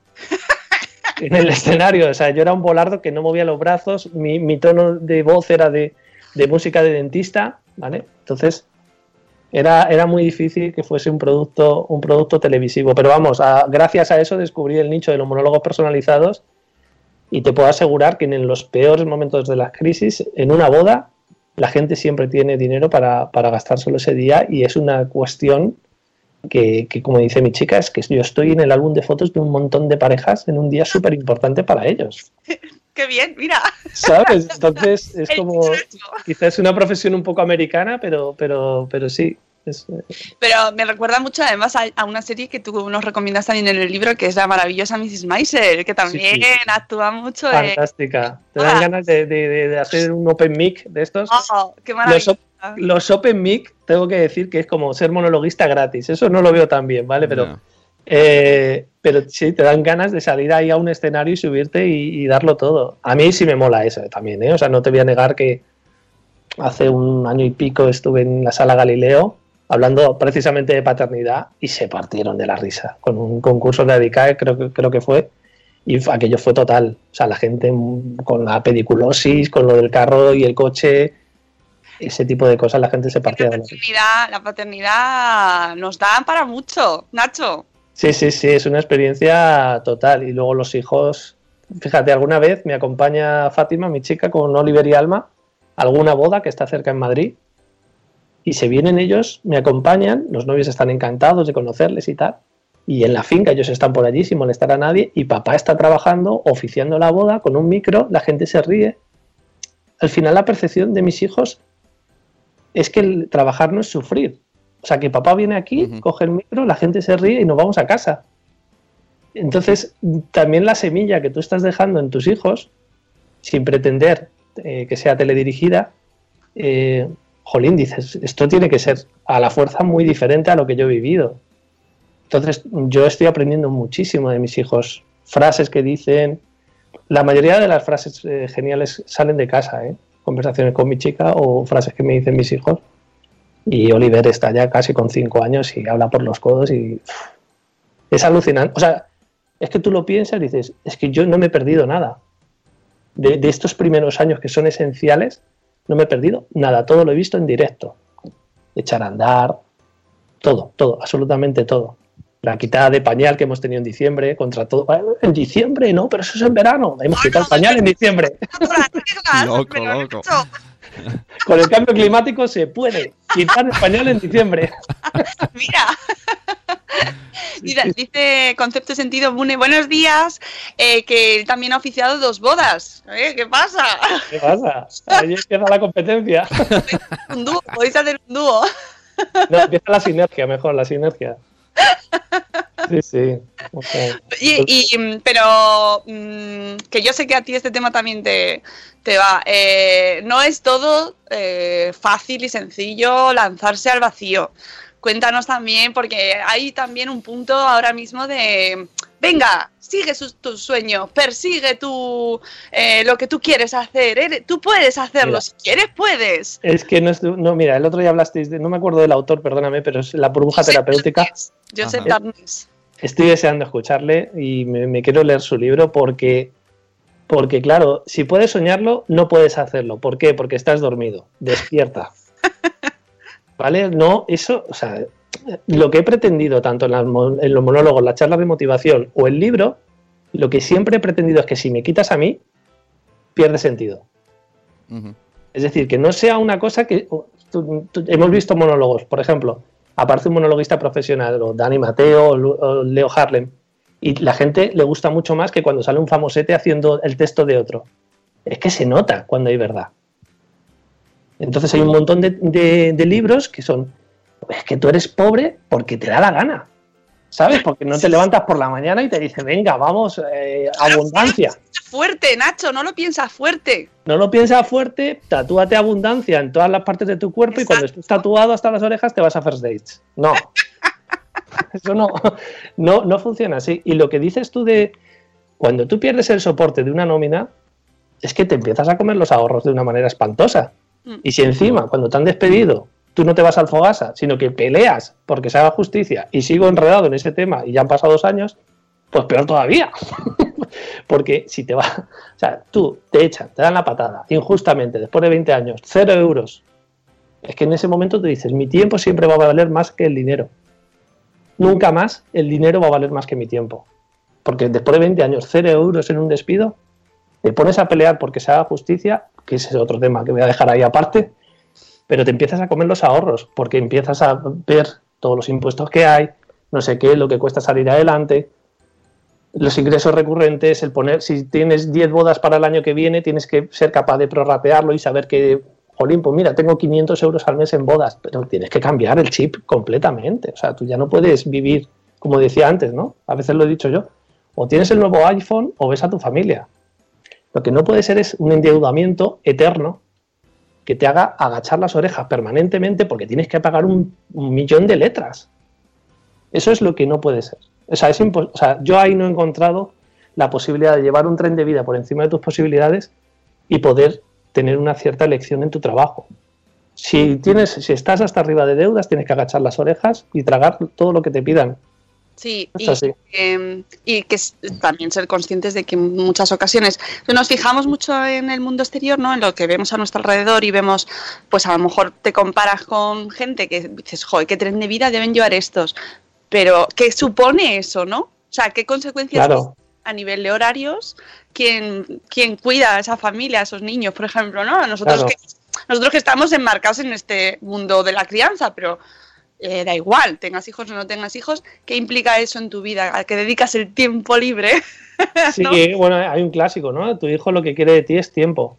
Speaker 6: [laughs] en el escenario. O sea, yo era un volardo que no movía los brazos, mi, mi tono de voz era de, de música de dentista, ¿vale? Entonces, era, era muy difícil que fuese un producto, un producto televisivo. Pero vamos, a- gracias a eso descubrí el nicho de los monólogos personalizados y te puedo asegurar que en los peores momentos de las crisis, en una boda, la gente siempre tiene dinero para, para gastárselo ese día y es una cuestión que, que, como dice mi chica, es que yo estoy en el álbum de fotos de un montón de parejas en un día súper importante para ellos. [laughs]
Speaker 3: Qué bien, mira.
Speaker 6: ¿Sabes? [laughs] Entonces es como, quizás es una profesión un poco americana, pero, pero, pero sí. Es-
Speaker 3: Pero me recuerda mucho además a, a una serie que tú nos recomiendas también en el libro, que es la maravillosa Mrs. Maisel, que también
Speaker 6: Sí, sí.
Speaker 3: actúa mucho
Speaker 6: fantástica. Te dan
Speaker 3: Ah.
Speaker 6: ganas de, de- de- de hacer un open mic de estos.
Speaker 3: Oh, qué
Speaker 6: Los,
Speaker 3: maravilla.
Speaker 6: los open mic, tengo que decir que es como ser monologuista gratis. Eso no lo veo tan bien, ¿vale? Pero, eh, pero sí, te dan ganas de salir ahí a un escenario y subirte y, y darlo todo. A mí sí me mola eso también, ¿eh? O sea, no te voy a negar que hace un año y pico estuve en la sala Galileo hablando precisamente de paternidad y se partieron de la risa con un concurso de ADICAE, creo que, creo que fue, y aquello fue total. O sea, la gente mm, con la pediculosis, con lo del carro y el coche, ese tipo de cosas, la gente se partía de la risa.
Speaker 3: paternidad, la paternidad nos da para mucho, Nacho.
Speaker 6: Sí, sí, sí, es una experiencia total. Y luego los hijos, fíjate, alguna vez me acompaña Fátima, mi chica, con Oliver y Alma, a alguna boda que está cerca en Madrid. Y se vienen ellos, me acompañan, los novios están encantados de conocerles y tal. Y en la finca ellos están por allí sin molestar a nadie y papá está trabajando, oficiando la boda con un micro, la gente se ríe. Al final la percepción de mis hijos es que el trabajar no es sufrir. O sea, que papá viene aquí, coge el micro, la gente se ríe y nos vamos a casa. Entonces, también la semilla que tú estás dejando en tus hijos, sin pretender eh, que sea teledirigida, eh, jolín, dices, esto tiene que ser a la fuerza muy diferente a lo que yo he vivido. Entonces, yo estoy aprendiendo muchísimo de mis hijos, frases que dicen, la mayoría de las frases eh, geniales salen de casa, ¿eh? conversaciones con mi chica o frases que me dicen mis hijos. Y Oliver está ya casi con cinco años y habla por los codos y es alucinante. O sea, es que tú lo piensas y dices, es que yo no me he perdido nada. De estos primeros años que son esenciales, no me he perdido nada. Todo lo he visto en directo. Echar a andar, todo, todo, absolutamente todo. La quitada de pañal que hemos tenido en diciembre, contra todo. En diciembre, no, pero eso es en verano. Hemos quitado el pañal en diciembre. [laughs]
Speaker 4: Loco, loco. [laughs]
Speaker 6: Con el cambio climático se puede quitar el pañal en diciembre. [laughs]
Speaker 3: Mira. [laughs] Dice Concepto Sentido Mune, buenos días, eh, que él también ha oficiado dos bodas. ¿Eh? ¿Qué pasa?
Speaker 6: ¿Qué pasa? Ahí [laughs] empieza la competencia. [laughs]
Speaker 3: Un dúo, podéis hacer un dúo.
Speaker 6: No, empieza la sinergia, mejor, la sinergia. Sí, sí.
Speaker 3: Y, y, pero mm, que yo sé que a ti este tema también te, te va. Eh, no es todo eh, fácil y sencillo lanzarse al vacío. Cuéntanos también, porque hay también un punto ahora mismo de, venga, sigue sus- tus sueños, persigue tu, eh, lo que tú quieres hacer, eres- tú puedes hacerlo,
Speaker 6: Mira.
Speaker 3: si quieres puedes.
Speaker 6: Es que no es. No, mira, el otro día hablasteis de. No me acuerdo del autor, perdóname, pero es la burbuja terapéutica.
Speaker 3: Darnes, Josep
Speaker 4: Ajá.
Speaker 3: Darnes.
Speaker 6: Estoy deseando escucharle y me, me quiero leer su libro porque. Porque, claro, si puedes soñarlo, no puedes hacerlo. ¿Por qué? Porque estás dormido. Despierta. [laughs] ¿Vale? No, eso, o sea, lo que he pretendido tanto en, las en los monólogos, las charlas de motivación o el libro, lo que siempre he pretendido es que si me quitas a mí, pierde sentido. Es decir, que no sea una cosa que. o, tú- tú- hemos visto monólogos, por ejemplo, aparece un monologuista profesional, o Dani Mateo, o Leo Harlem, y la gente le gusta mucho más que cuando sale un famosete haciendo el texto de otro. Es que se nota cuando hay verdad. Entonces hay un montón de, de- de libros que son. Es que tú eres pobre porque te da la gana. ¿Sabes? Porque no te levantas por la mañana y te dice, venga, vamos, eh, abundancia.
Speaker 3: Fuerte, Nacho, no lo piensas fuerte.
Speaker 6: No lo piensas fuerte, tatúate abundancia en todas las partes de tu cuerpo y cuando estés tatuado hasta las orejas te vas a first dates. No. [laughs] Eso no, no, no funciona así. Y lo que dices tú de cuando tú pierdes el soporte de una nómina, es que te empiezas a comer los ahorros de una manera espantosa.
Speaker 3: Mm.
Speaker 6: Y si encima, cuando te han despedido, tú no te vas al fogasa, sino que peleas porque se haga justicia y sigo enredado en ese tema y ya han pasado dos años, pues peor todavía. [laughs] porque si te va, o sea, tú te echan, te dan la patada injustamente después de 20 años, cero euros. Es que en ese momento tú dices, mi tiempo siempre va a valer más que el dinero. Nunca más el dinero va a valer más que mi tiempo. Porque después de 20 años, cero euros en un despido, te pones a pelear porque se haga justicia, que ese es otro tema que voy a dejar ahí aparte, pero te empiezas a comer los ahorros, porque empiezas a ver todos los impuestos que hay, no sé qué, lo que cuesta salir adelante, los ingresos recurrentes, el poner, si tienes 10 bodas para el año que viene, tienes que ser capaz de prorratearlo y saber que, jolín, pues mira, tengo 500 euros al mes en bodas, pero tienes que cambiar el chip completamente. O sea, tú ya no puedes vivir, como decía antes, ¿no? A veces lo he dicho yo, o tienes el nuevo iPhone o ves a tu familia. Lo que no puede ser es un endeudamiento eterno que te haga agachar las orejas permanentemente porque tienes que pagar un, millón de letras. Eso es lo que no puede ser. O sea, es o sea, yo ahí no he encontrado la posibilidad de llevar un tren de vida por encima de tus posibilidades y poder tener una cierta elección en tu trabajo. Si, tienes, si estás hasta arriba de deudas, tienes que agachar las orejas y tragar todo lo que te pidan.
Speaker 3: Sí, y, eh, y que también ser conscientes de que en muchas ocasiones nos fijamos mucho en el mundo exterior, ¿no? En lo que vemos a nuestro alrededor y vemos, pues a lo mejor te comparas con gente que dices, joder, qué tren de vida deben llevar estos. Pero, ¿qué supone eso, no? O sea, ¿qué consecuencias
Speaker 6: Claro.
Speaker 3: a nivel de horarios? ¿Quién, quién cuida a esa familia, a esos niños, por ejemplo, no? Nosotros
Speaker 6: Claro.
Speaker 3: que nosotros que estamos enmarcados en este mundo de la crianza, pero eh, da igual, tengas hijos o no tengas hijos, ¿qué implica eso en tu vida? ¿A qué dedicas el tiempo libre? [laughs]
Speaker 6: Sí,
Speaker 3: ¿No?
Speaker 6: bueno, hay un clásico, ¿no? Tu hijo lo que quiere de ti es tiempo.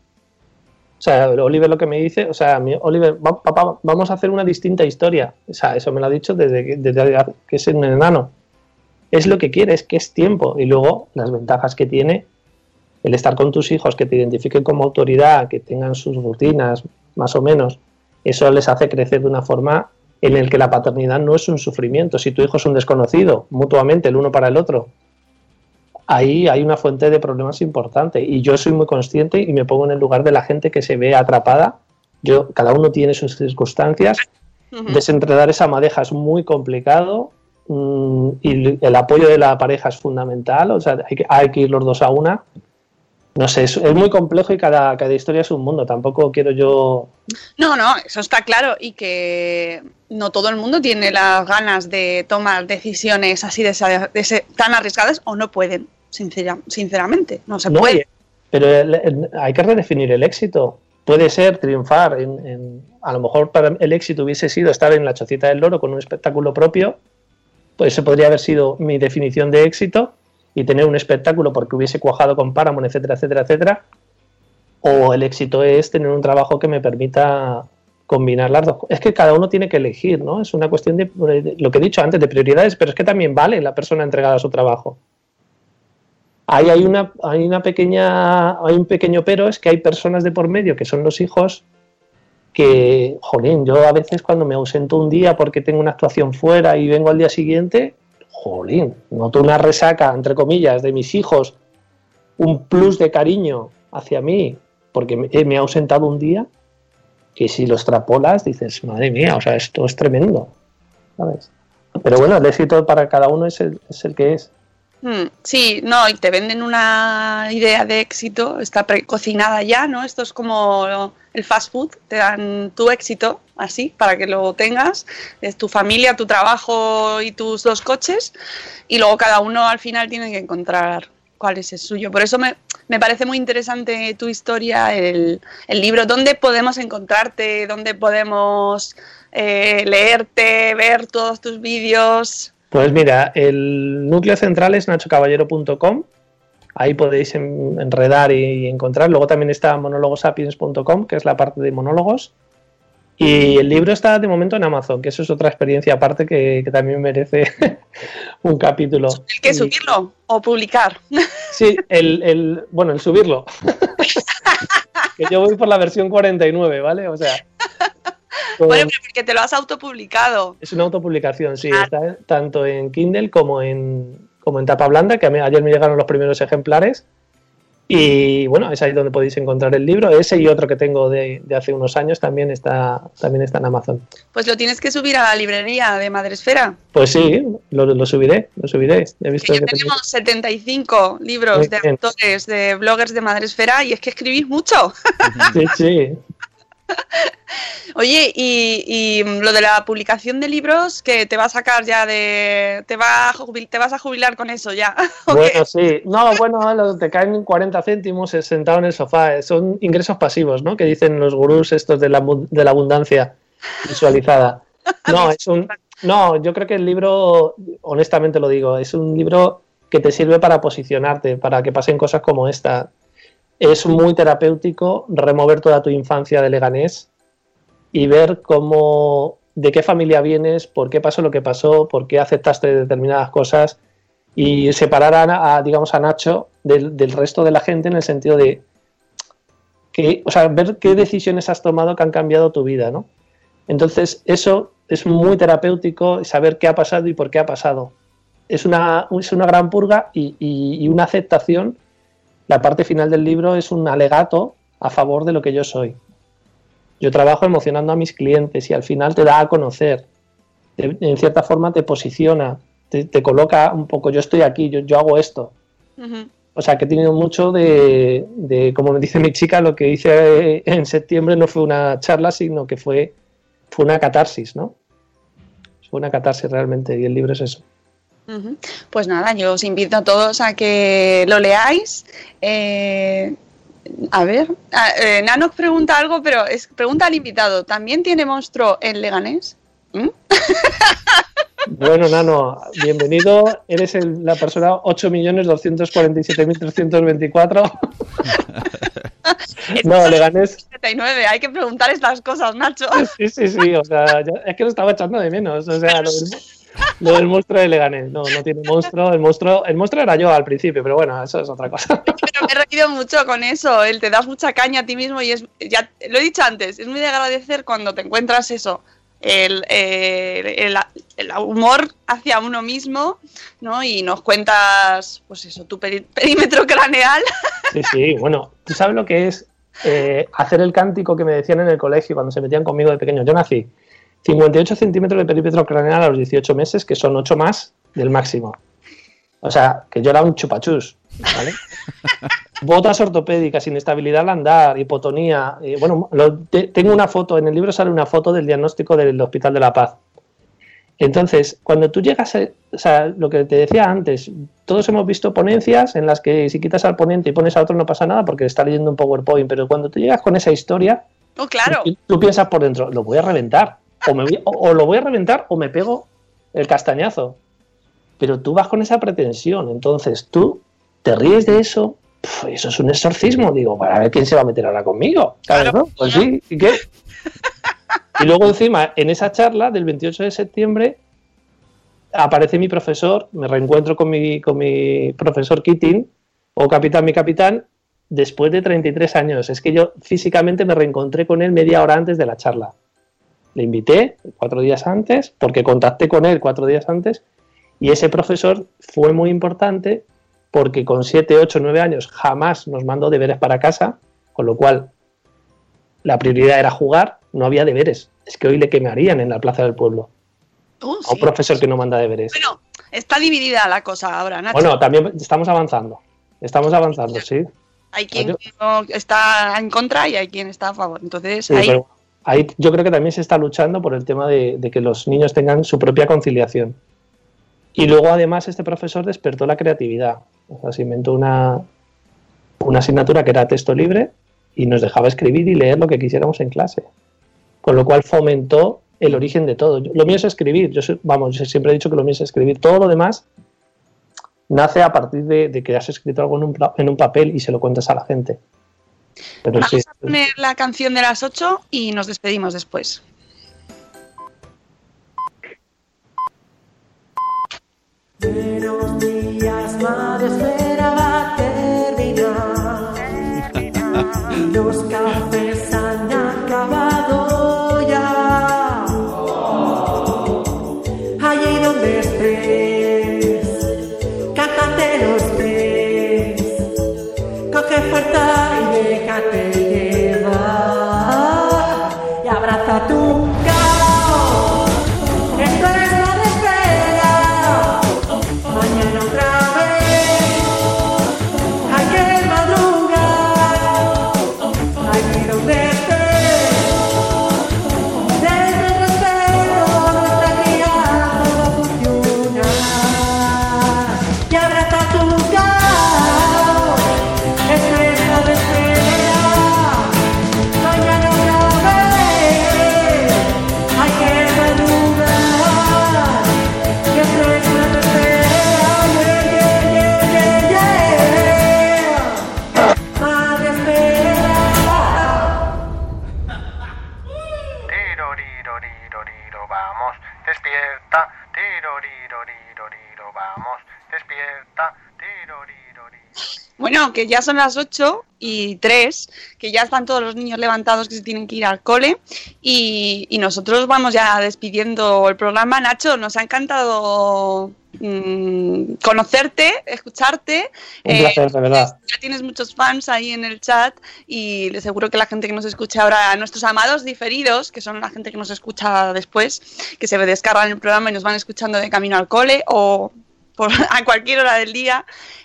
Speaker 6: O sea, Oliver lo que me dice, o sea, mi- Oliver, va- papá, vamos a hacer una distinta historia. O sea, eso me lo ha dicho desde que, desde que es un enano. es lo que quieres, que es tiempo. Y luego las ventajas que tiene el estar con tus hijos, que te identifiquen como autoridad, que tengan sus rutinas, más o menos, eso les hace crecer de una forma en el que la paternidad no es un sufrimiento. Si tu hijo es un desconocido, mutuamente, el uno para el otro, ahí hay una fuente de problemas importante. Y yo soy muy consciente y me pongo en el lugar de la gente que se ve atrapada. Yo, cada uno tiene sus circunstancias. Desenredar esa madeja es muy complicado mm, y el apoyo de la pareja es fundamental. O sea, hay que, hay que ir los dos a una. No sé, es, es muy complejo y cada, cada historia es un mundo. Tampoco quiero yo
Speaker 3: No, no, eso está claro y que no todo el mundo tiene las ganas de tomar decisiones así de, esa- de ese- tan arriesgadas o no pueden, sincera- sinceramente, no se
Speaker 6: No,
Speaker 3: puede.
Speaker 6: Pero el- el- hay que redefinir el éxito. Puede ser triunfar. En, en- a lo mejor para el éxito hubiese sido estar en la chocita del loro con un espectáculo propio. Pues eso podría haber sido mi definición de éxito y tener un espectáculo porque hubiese cuajado con Paramount, etcétera, etcétera, etcétera. O el éxito es tener un trabajo que me permita combinar las dos. Es que cada uno tiene que elegir, ¿no? Es una cuestión de, de lo que he dicho antes, de prioridades, pero es que también vale la persona entregada a su trabajo. Ahí hay una, hay una pequeña, hay un pequeño pero, es que hay personas de por medio que son los hijos que, jolín, yo a veces cuando me ausento un día porque tengo una actuación fuera y vengo al día siguiente, jolín, noto una resaca, entre comillas, de mis hijos, un plus de cariño hacia mí, porque me, he ausentado un día, que si lo extrapolas dices, madre mía, o sea, esto es tremendo, ¿sabes? Pero bueno, el éxito para cada uno es el, es el que es.
Speaker 3: Mm, sí, no, y te venden una idea de éxito, está precocinada ya, ¿no? Esto es como el fast food, te dan tu éxito así para que lo tengas, es tu familia, tu trabajo y tus dos coches, y luego cada uno al final tiene que encontrar cuál es el suyo. Por eso me, me parece muy interesante tu historia, el, el libro, dónde podemos encontrarte, dónde podemos eh, leerte, ver todos tus vídeos.
Speaker 6: Pues mira, el núcleo central es nachocaballero.com. Ahí podéis en- enredar y, encontrar. Luego también está monologosapiens.com, que es la parte de monólogos. Y el libro está de momento en Amazon, que eso es otra experiencia aparte que, que también merece [laughs] un capítulo.
Speaker 3: ¿El que subirlo o publicar? [laughs]
Speaker 6: Sí, el, el- bueno, el subirlo. [laughs] que yo voy por la versión 49, ¿vale? O sea, con-
Speaker 3: Bueno, pero porque te lo has autopublicado.
Speaker 6: es una autopublicación, sí, está tanto en Kindle como en, como en tapa blanda, que a mí- ayer me llegaron los primeros ejemplares. Y bueno, es ahí donde podéis encontrar el libro. Ese y otro que tengo de, de hace unos años también está, también está en Amazon.
Speaker 3: Pues lo tienes que subir a la librería de Madresfera.
Speaker 6: Pues sí, lo, lo subiré, lo subiré. He visto
Speaker 3: Que
Speaker 6: que
Speaker 3: tenemos 75 libros
Speaker 6: Muy
Speaker 3: de
Speaker 6: bien.
Speaker 3: autores, de bloggers de Madresfera y es que escribís mucho.
Speaker 6: Sí, sí. [laughs]
Speaker 3: Oye, y, y lo de la publicación de libros, que te va a sacar ya de... Te, va a jubil- te vas a jubilar con eso ya. [laughs]
Speaker 6: Bueno, sí. No, bueno, te caen 40 céntimos sentado en el sofá. Eh, Son ingresos pasivos, ¿no? Que dicen los gurús estos de la, de la abundancia visualizada. [laughs] No, es un, no, yo creo que el libro, honestamente lo digo, es un libro que te sirve para posicionarte, para que pasen cosas como esta. Es muy terapéutico remover toda tu infancia de Leganés y ver cómo, de qué familia vienes, por qué pasó lo que pasó, por qué aceptaste determinadas cosas y separar a, digamos, a Nacho del, resto de la gente en el sentido de que, o sea, ver qué decisiones has tomado que han cambiado tu vida, ¿no? Entonces, eso es muy terapéutico, saber qué ha pasado y por qué ha pasado. Es una, es una gran purga y una aceptación. La parte final del libro es un alegato a favor de lo que yo soy. Yo trabajo emocionando a mis clientes y al final te da a conocer. Te- en cierta forma te posiciona, te, te coloca un poco, yo estoy aquí, yo, yo hago esto. O sea, que he tenido mucho de, de, como me dice mi chica, lo que hice en septiembre no fue una charla, sino que fue, fue una catarsis, ¿no? Fue una catarsis realmente, y el libro es eso.
Speaker 3: Pues nada, yo os invito a todos a que lo leáis. Eh, a ver, ah, eh, Nano pregunta algo, pero es, pregunta al invitado, ¿también tiene monstruo en Leganés? ¿Mm? [laughs]
Speaker 6: Bueno, Nano, bienvenido. Eres el- la persona 8.247.324. [laughs] no, Leganés.
Speaker 3: 79, hay que preguntar estas cosas, Nacho.
Speaker 6: Sí, sí, sí. O sea, yo- es que lo estaba echando de menos. O sea, lo del, [laughs] Lo del monstruo de Leganés. No, no tiene monstruo. El monstruo, el monstruo era yo al principio, pero bueno, eso es otra cosa.
Speaker 3: Pero me he reído mucho con eso. Él te das mucha caña a ti mismo y es, ya lo he dicho antes, es muy de agradecer cuando te encuentras eso. El, el- el humor hacia uno mismo, ¿no? Y nos cuentas, pues eso, tu perímetro craneal.
Speaker 6: Sí, sí, bueno, ¿tú sabes lo que es eh, hacer el cántico que me decían en el colegio cuando se metían conmigo de pequeño? Yo nací 58 centímetros de perímetro craneal a los 18 meses, que son 8 más del máximo. O sea, que yo era un chupachús, ¿vale? [laughs] Botas ortopédicas, inestabilidad al andar, hipotonía. eh, bueno, lo- te- tengo una foto, en el libro sale una foto del diagnóstico del Hospital de la Paz. Entonces, cuando tú llegas a, o sea, lo que te decía antes, todos hemos visto ponencias en las que si quitas al ponente y pones a otro no pasa nada porque está leyendo un PowerPoint, pero cuando tú llegas con esa historia,
Speaker 3: Oh, claro.
Speaker 6: tú, tú piensas por dentro, lo voy a reventar, o, me voy- o- o lo voy a reventar o me pego el castañazo. Pero tú vas con esa pretensión, entonces tú te ríes de eso, eso es un exorcismo, digo, para ver quién se va a meter ahora conmigo, ¿sabes? no? Pues sí, ¿y qué? Y luego encima, en esa charla del 28 de septiembre, aparece mi profesor, me reencuentro con mi, con mi profesor Keating, o capitán, mi capitán, después de 33 años. Es que yo físicamente me reencontré con él media hora antes de la charla. Le invité cuatro días antes, porque contacté con él cuatro días antes, y ese profesor fue muy importante porque con 7, 8, 9 años jamás nos mandó deberes para casa, con lo cual la prioridad era jugar, no había deberes. Es que hoy le quemarían en la plaza del pueblo a un
Speaker 3: sí.
Speaker 6: profesor que no manda deberes.
Speaker 3: Bueno, está dividida la cosa ahora, Nacho.
Speaker 6: Bueno, también estamos avanzando. Estamos avanzando, sí.
Speaker 3: hay quien no está en contra y hay quien está a favor. Entonces,
Speaker 6: Sí,
Speaker 3: ahí
Speaker 6: pero ahí yo creo que también se está luchando por el tema de, que los niños tengan su propia conciliación. Y luego, además, este profesor despertó la creatividad. O sea, se inventó una, una asignatura que era texto libre y nos dejaba escribir y leer lo que quisiéramos en clase. Con lo cual fomentó el origen de todo. Lo mío es escribir. Yo vamos, yo siempre he dicho que lo mío es escribir. Todo lo demás nace a partir de, que has escrito algo en un, en un papel y se lo cuentas a la gente. Pero
Speaker 3: vamos
Speaker 6: sí,
Speaker 3: a poner la canción de las 8 y nos despedimos después.
Speaker 7: Días, terminar. [laughs] Los cafés han acabado ya. Allí donde estés, déjate llevar. Y abraza tu que
Speaker 3: ya son las 8 y 3, que ya están todos los niños levantados que se tienen que ir al cole y, y nosotros vamos ya despidiendo el programa. Nacho, nos ha encantado mm, conocerte, escucharte.
Speaker 6: un
Speaker 3: Eh,
Speaker 6: placer, de verdad.
Speaker 3: ya tienes muchos fans ahí en el chat y le seguro que la gente que nos escucha ahora, nuestros amados diferidos, que son la gente que nos escucha después, que se descargan el programa y nos van escuchando de camino al cole o por, [laughs] a cualquier hora del día,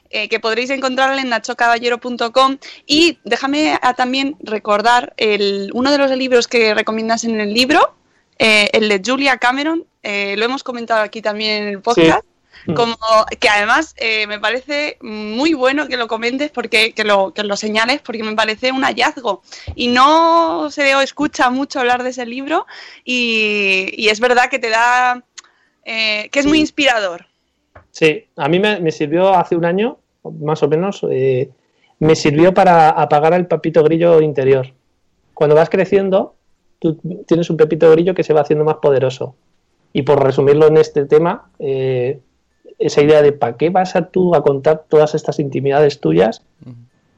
Speaker 3: eh, que podréis encontrarle en nachocaballero.com y déjame ah, también recordar el, uno de los libros que recomiendas en el libro, eh, el de Julia Cameron, eh, lo hemos comentado aquí también en el podcast.
Speaker 6: Sí.
Speaker 3: Como que además eh, me parece muy bueno que lo comentes porque que lo, que lo señales porque me parece un hallazgo y no se o escucha mucho hablar de ese libro y, y es verdad que te da eh, que es muy inspirador
Speaker 6: Sí, a mí me, me sirvió hace un año, más o menos, eh, me sirvió para apagar al papito grillo interior. Cuando vas creciendo, tú tienes un pepito grillo que se va haciendo más poderoso. Y por resumirlo en este tema, eh, esa idea de ¿para qué vas a tú a contar todas estas intimidades tuyas?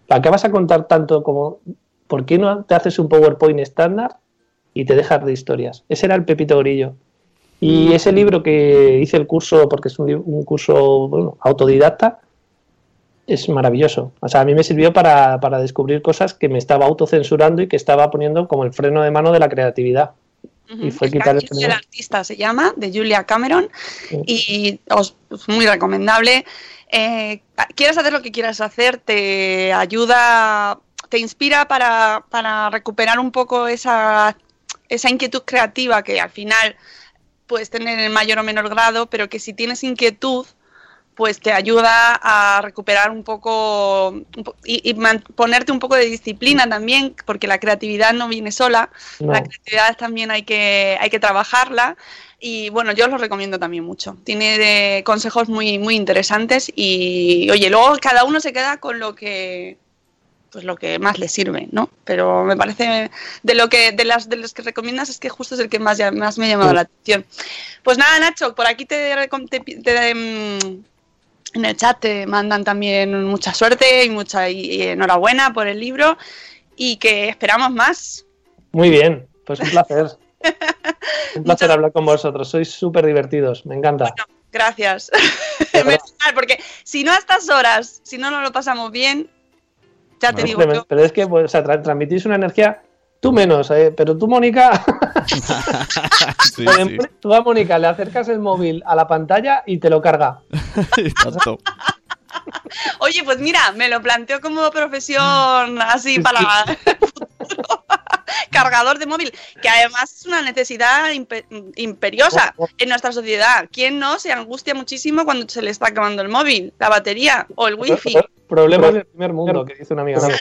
Speaker 6: ¿Para qué vas a contar tanto como... ¿Por qué no te haces un PowerPoint estándar y te dejas de historias? Ese era el Pepito Grillo. Y ese libro que hice el curso, porque es un, un curso bueno, autodidacta, es maravilloso. O sea, a mí me sirvió para, para descubrir cosas que me estaba autocensurando y que estaba poniendo como el freno de mano de la creatividad. Y fue quitar el freno.
Speaker 3: el artista se llama, de Julia Cameron, y os es muy recomendable. Eh, quieras hacer lo que quieras hacer, te ayuda, te inspira para, para recuperar un poco esa, esa inquietud creativa que al final puedes tener en mayor o menor grado, pero que si tienes inquietud, pues te ayuda a recuperar un poco y, ponerte un poco de disciplina también, porque la creatividad no viene sola,
Speaker 6: No.
Speaker 3: la creatividad también hay que, hay que trabajarla. Y bueno, yo os lo recomiendo también mucho. Tiene de consejos muy, muy interesantes y oye, luego cada uno se queda con lo que pues lo que más le sirve, ¿no? Pero me parece de lo que de las de los que recomiendas es que justo es el que más, más me ha llamado
Speaker 6: Sí.
Speaker 3: la atención. Pues nada, Nacho, por aquí te, te, te- mm, en el chat te mandan también mucha suerte y mucha y- enhorabuena por el libro y que esperamos más.
Speaker 6: Muy bien, pues un placer. [laughs] un placer hablar con vosotros. Sois súper divertidos, me encanta.
Speaker 3: Gracias. [laughs] Menos mal, porque si no a estas horas, si no nos lo pasamos bien, ya te digo yo.
Speaker 6: Pero es que pues, o sea, tra- transmitís una energía, tú menos, eh, pero tú, Mónica, [laughs]
Speaker 4: Sí, sí.
Speaker 6: tú a Mónica le acercas el móvil a la pantalla y te lo carga. [laughs]
Speaker 4: Tanto.
Speaker 3: Oye, pues mira, me lo planteo como profesión así para. Cargador de móvil, que además es una necesidad impe- imperiosa en nuestra sociedad. ¿Quién no se angustia muchísimo cuando se le está acabando el móvil, la batería o el wifi?
Speaker 6: Problemas del primer mundo, que dice una amiga mía.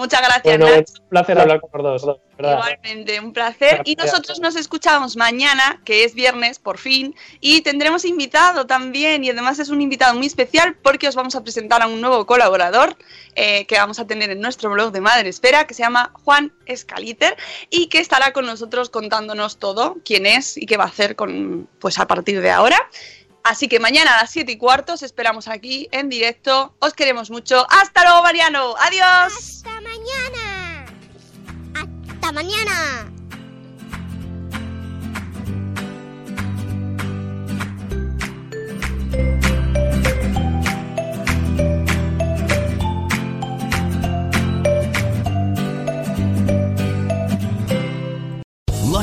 Speaker 3: Muchas gracias,
Speaker 6: Bueno,
Speaker 3: Nacho.
Speaker 6: un placer hablar con los dos, ¿verdad?
Speaker 3: Igualmente, un placer. Y nosotros nos escuchamos mañana, que es viernes, por fin, y tendremos invitado también, y además es un invitado muy especial porque os vamos a presentar a un nuevo colaborador eh, que vamos a tener en nuestro blog de Madre Espera, que se llama Juan Escaliter, y que estará con nosotros contándonos todo, quién es y qué va a hacer con, pues a partir de ahora. Así que mañana a las 7 y cuarto os esperamos aquí en directo. Os queremos mucho. Hasta luego, Mariano. Adiós.
Speaker 2: Hasta mañana. Hasta mañana.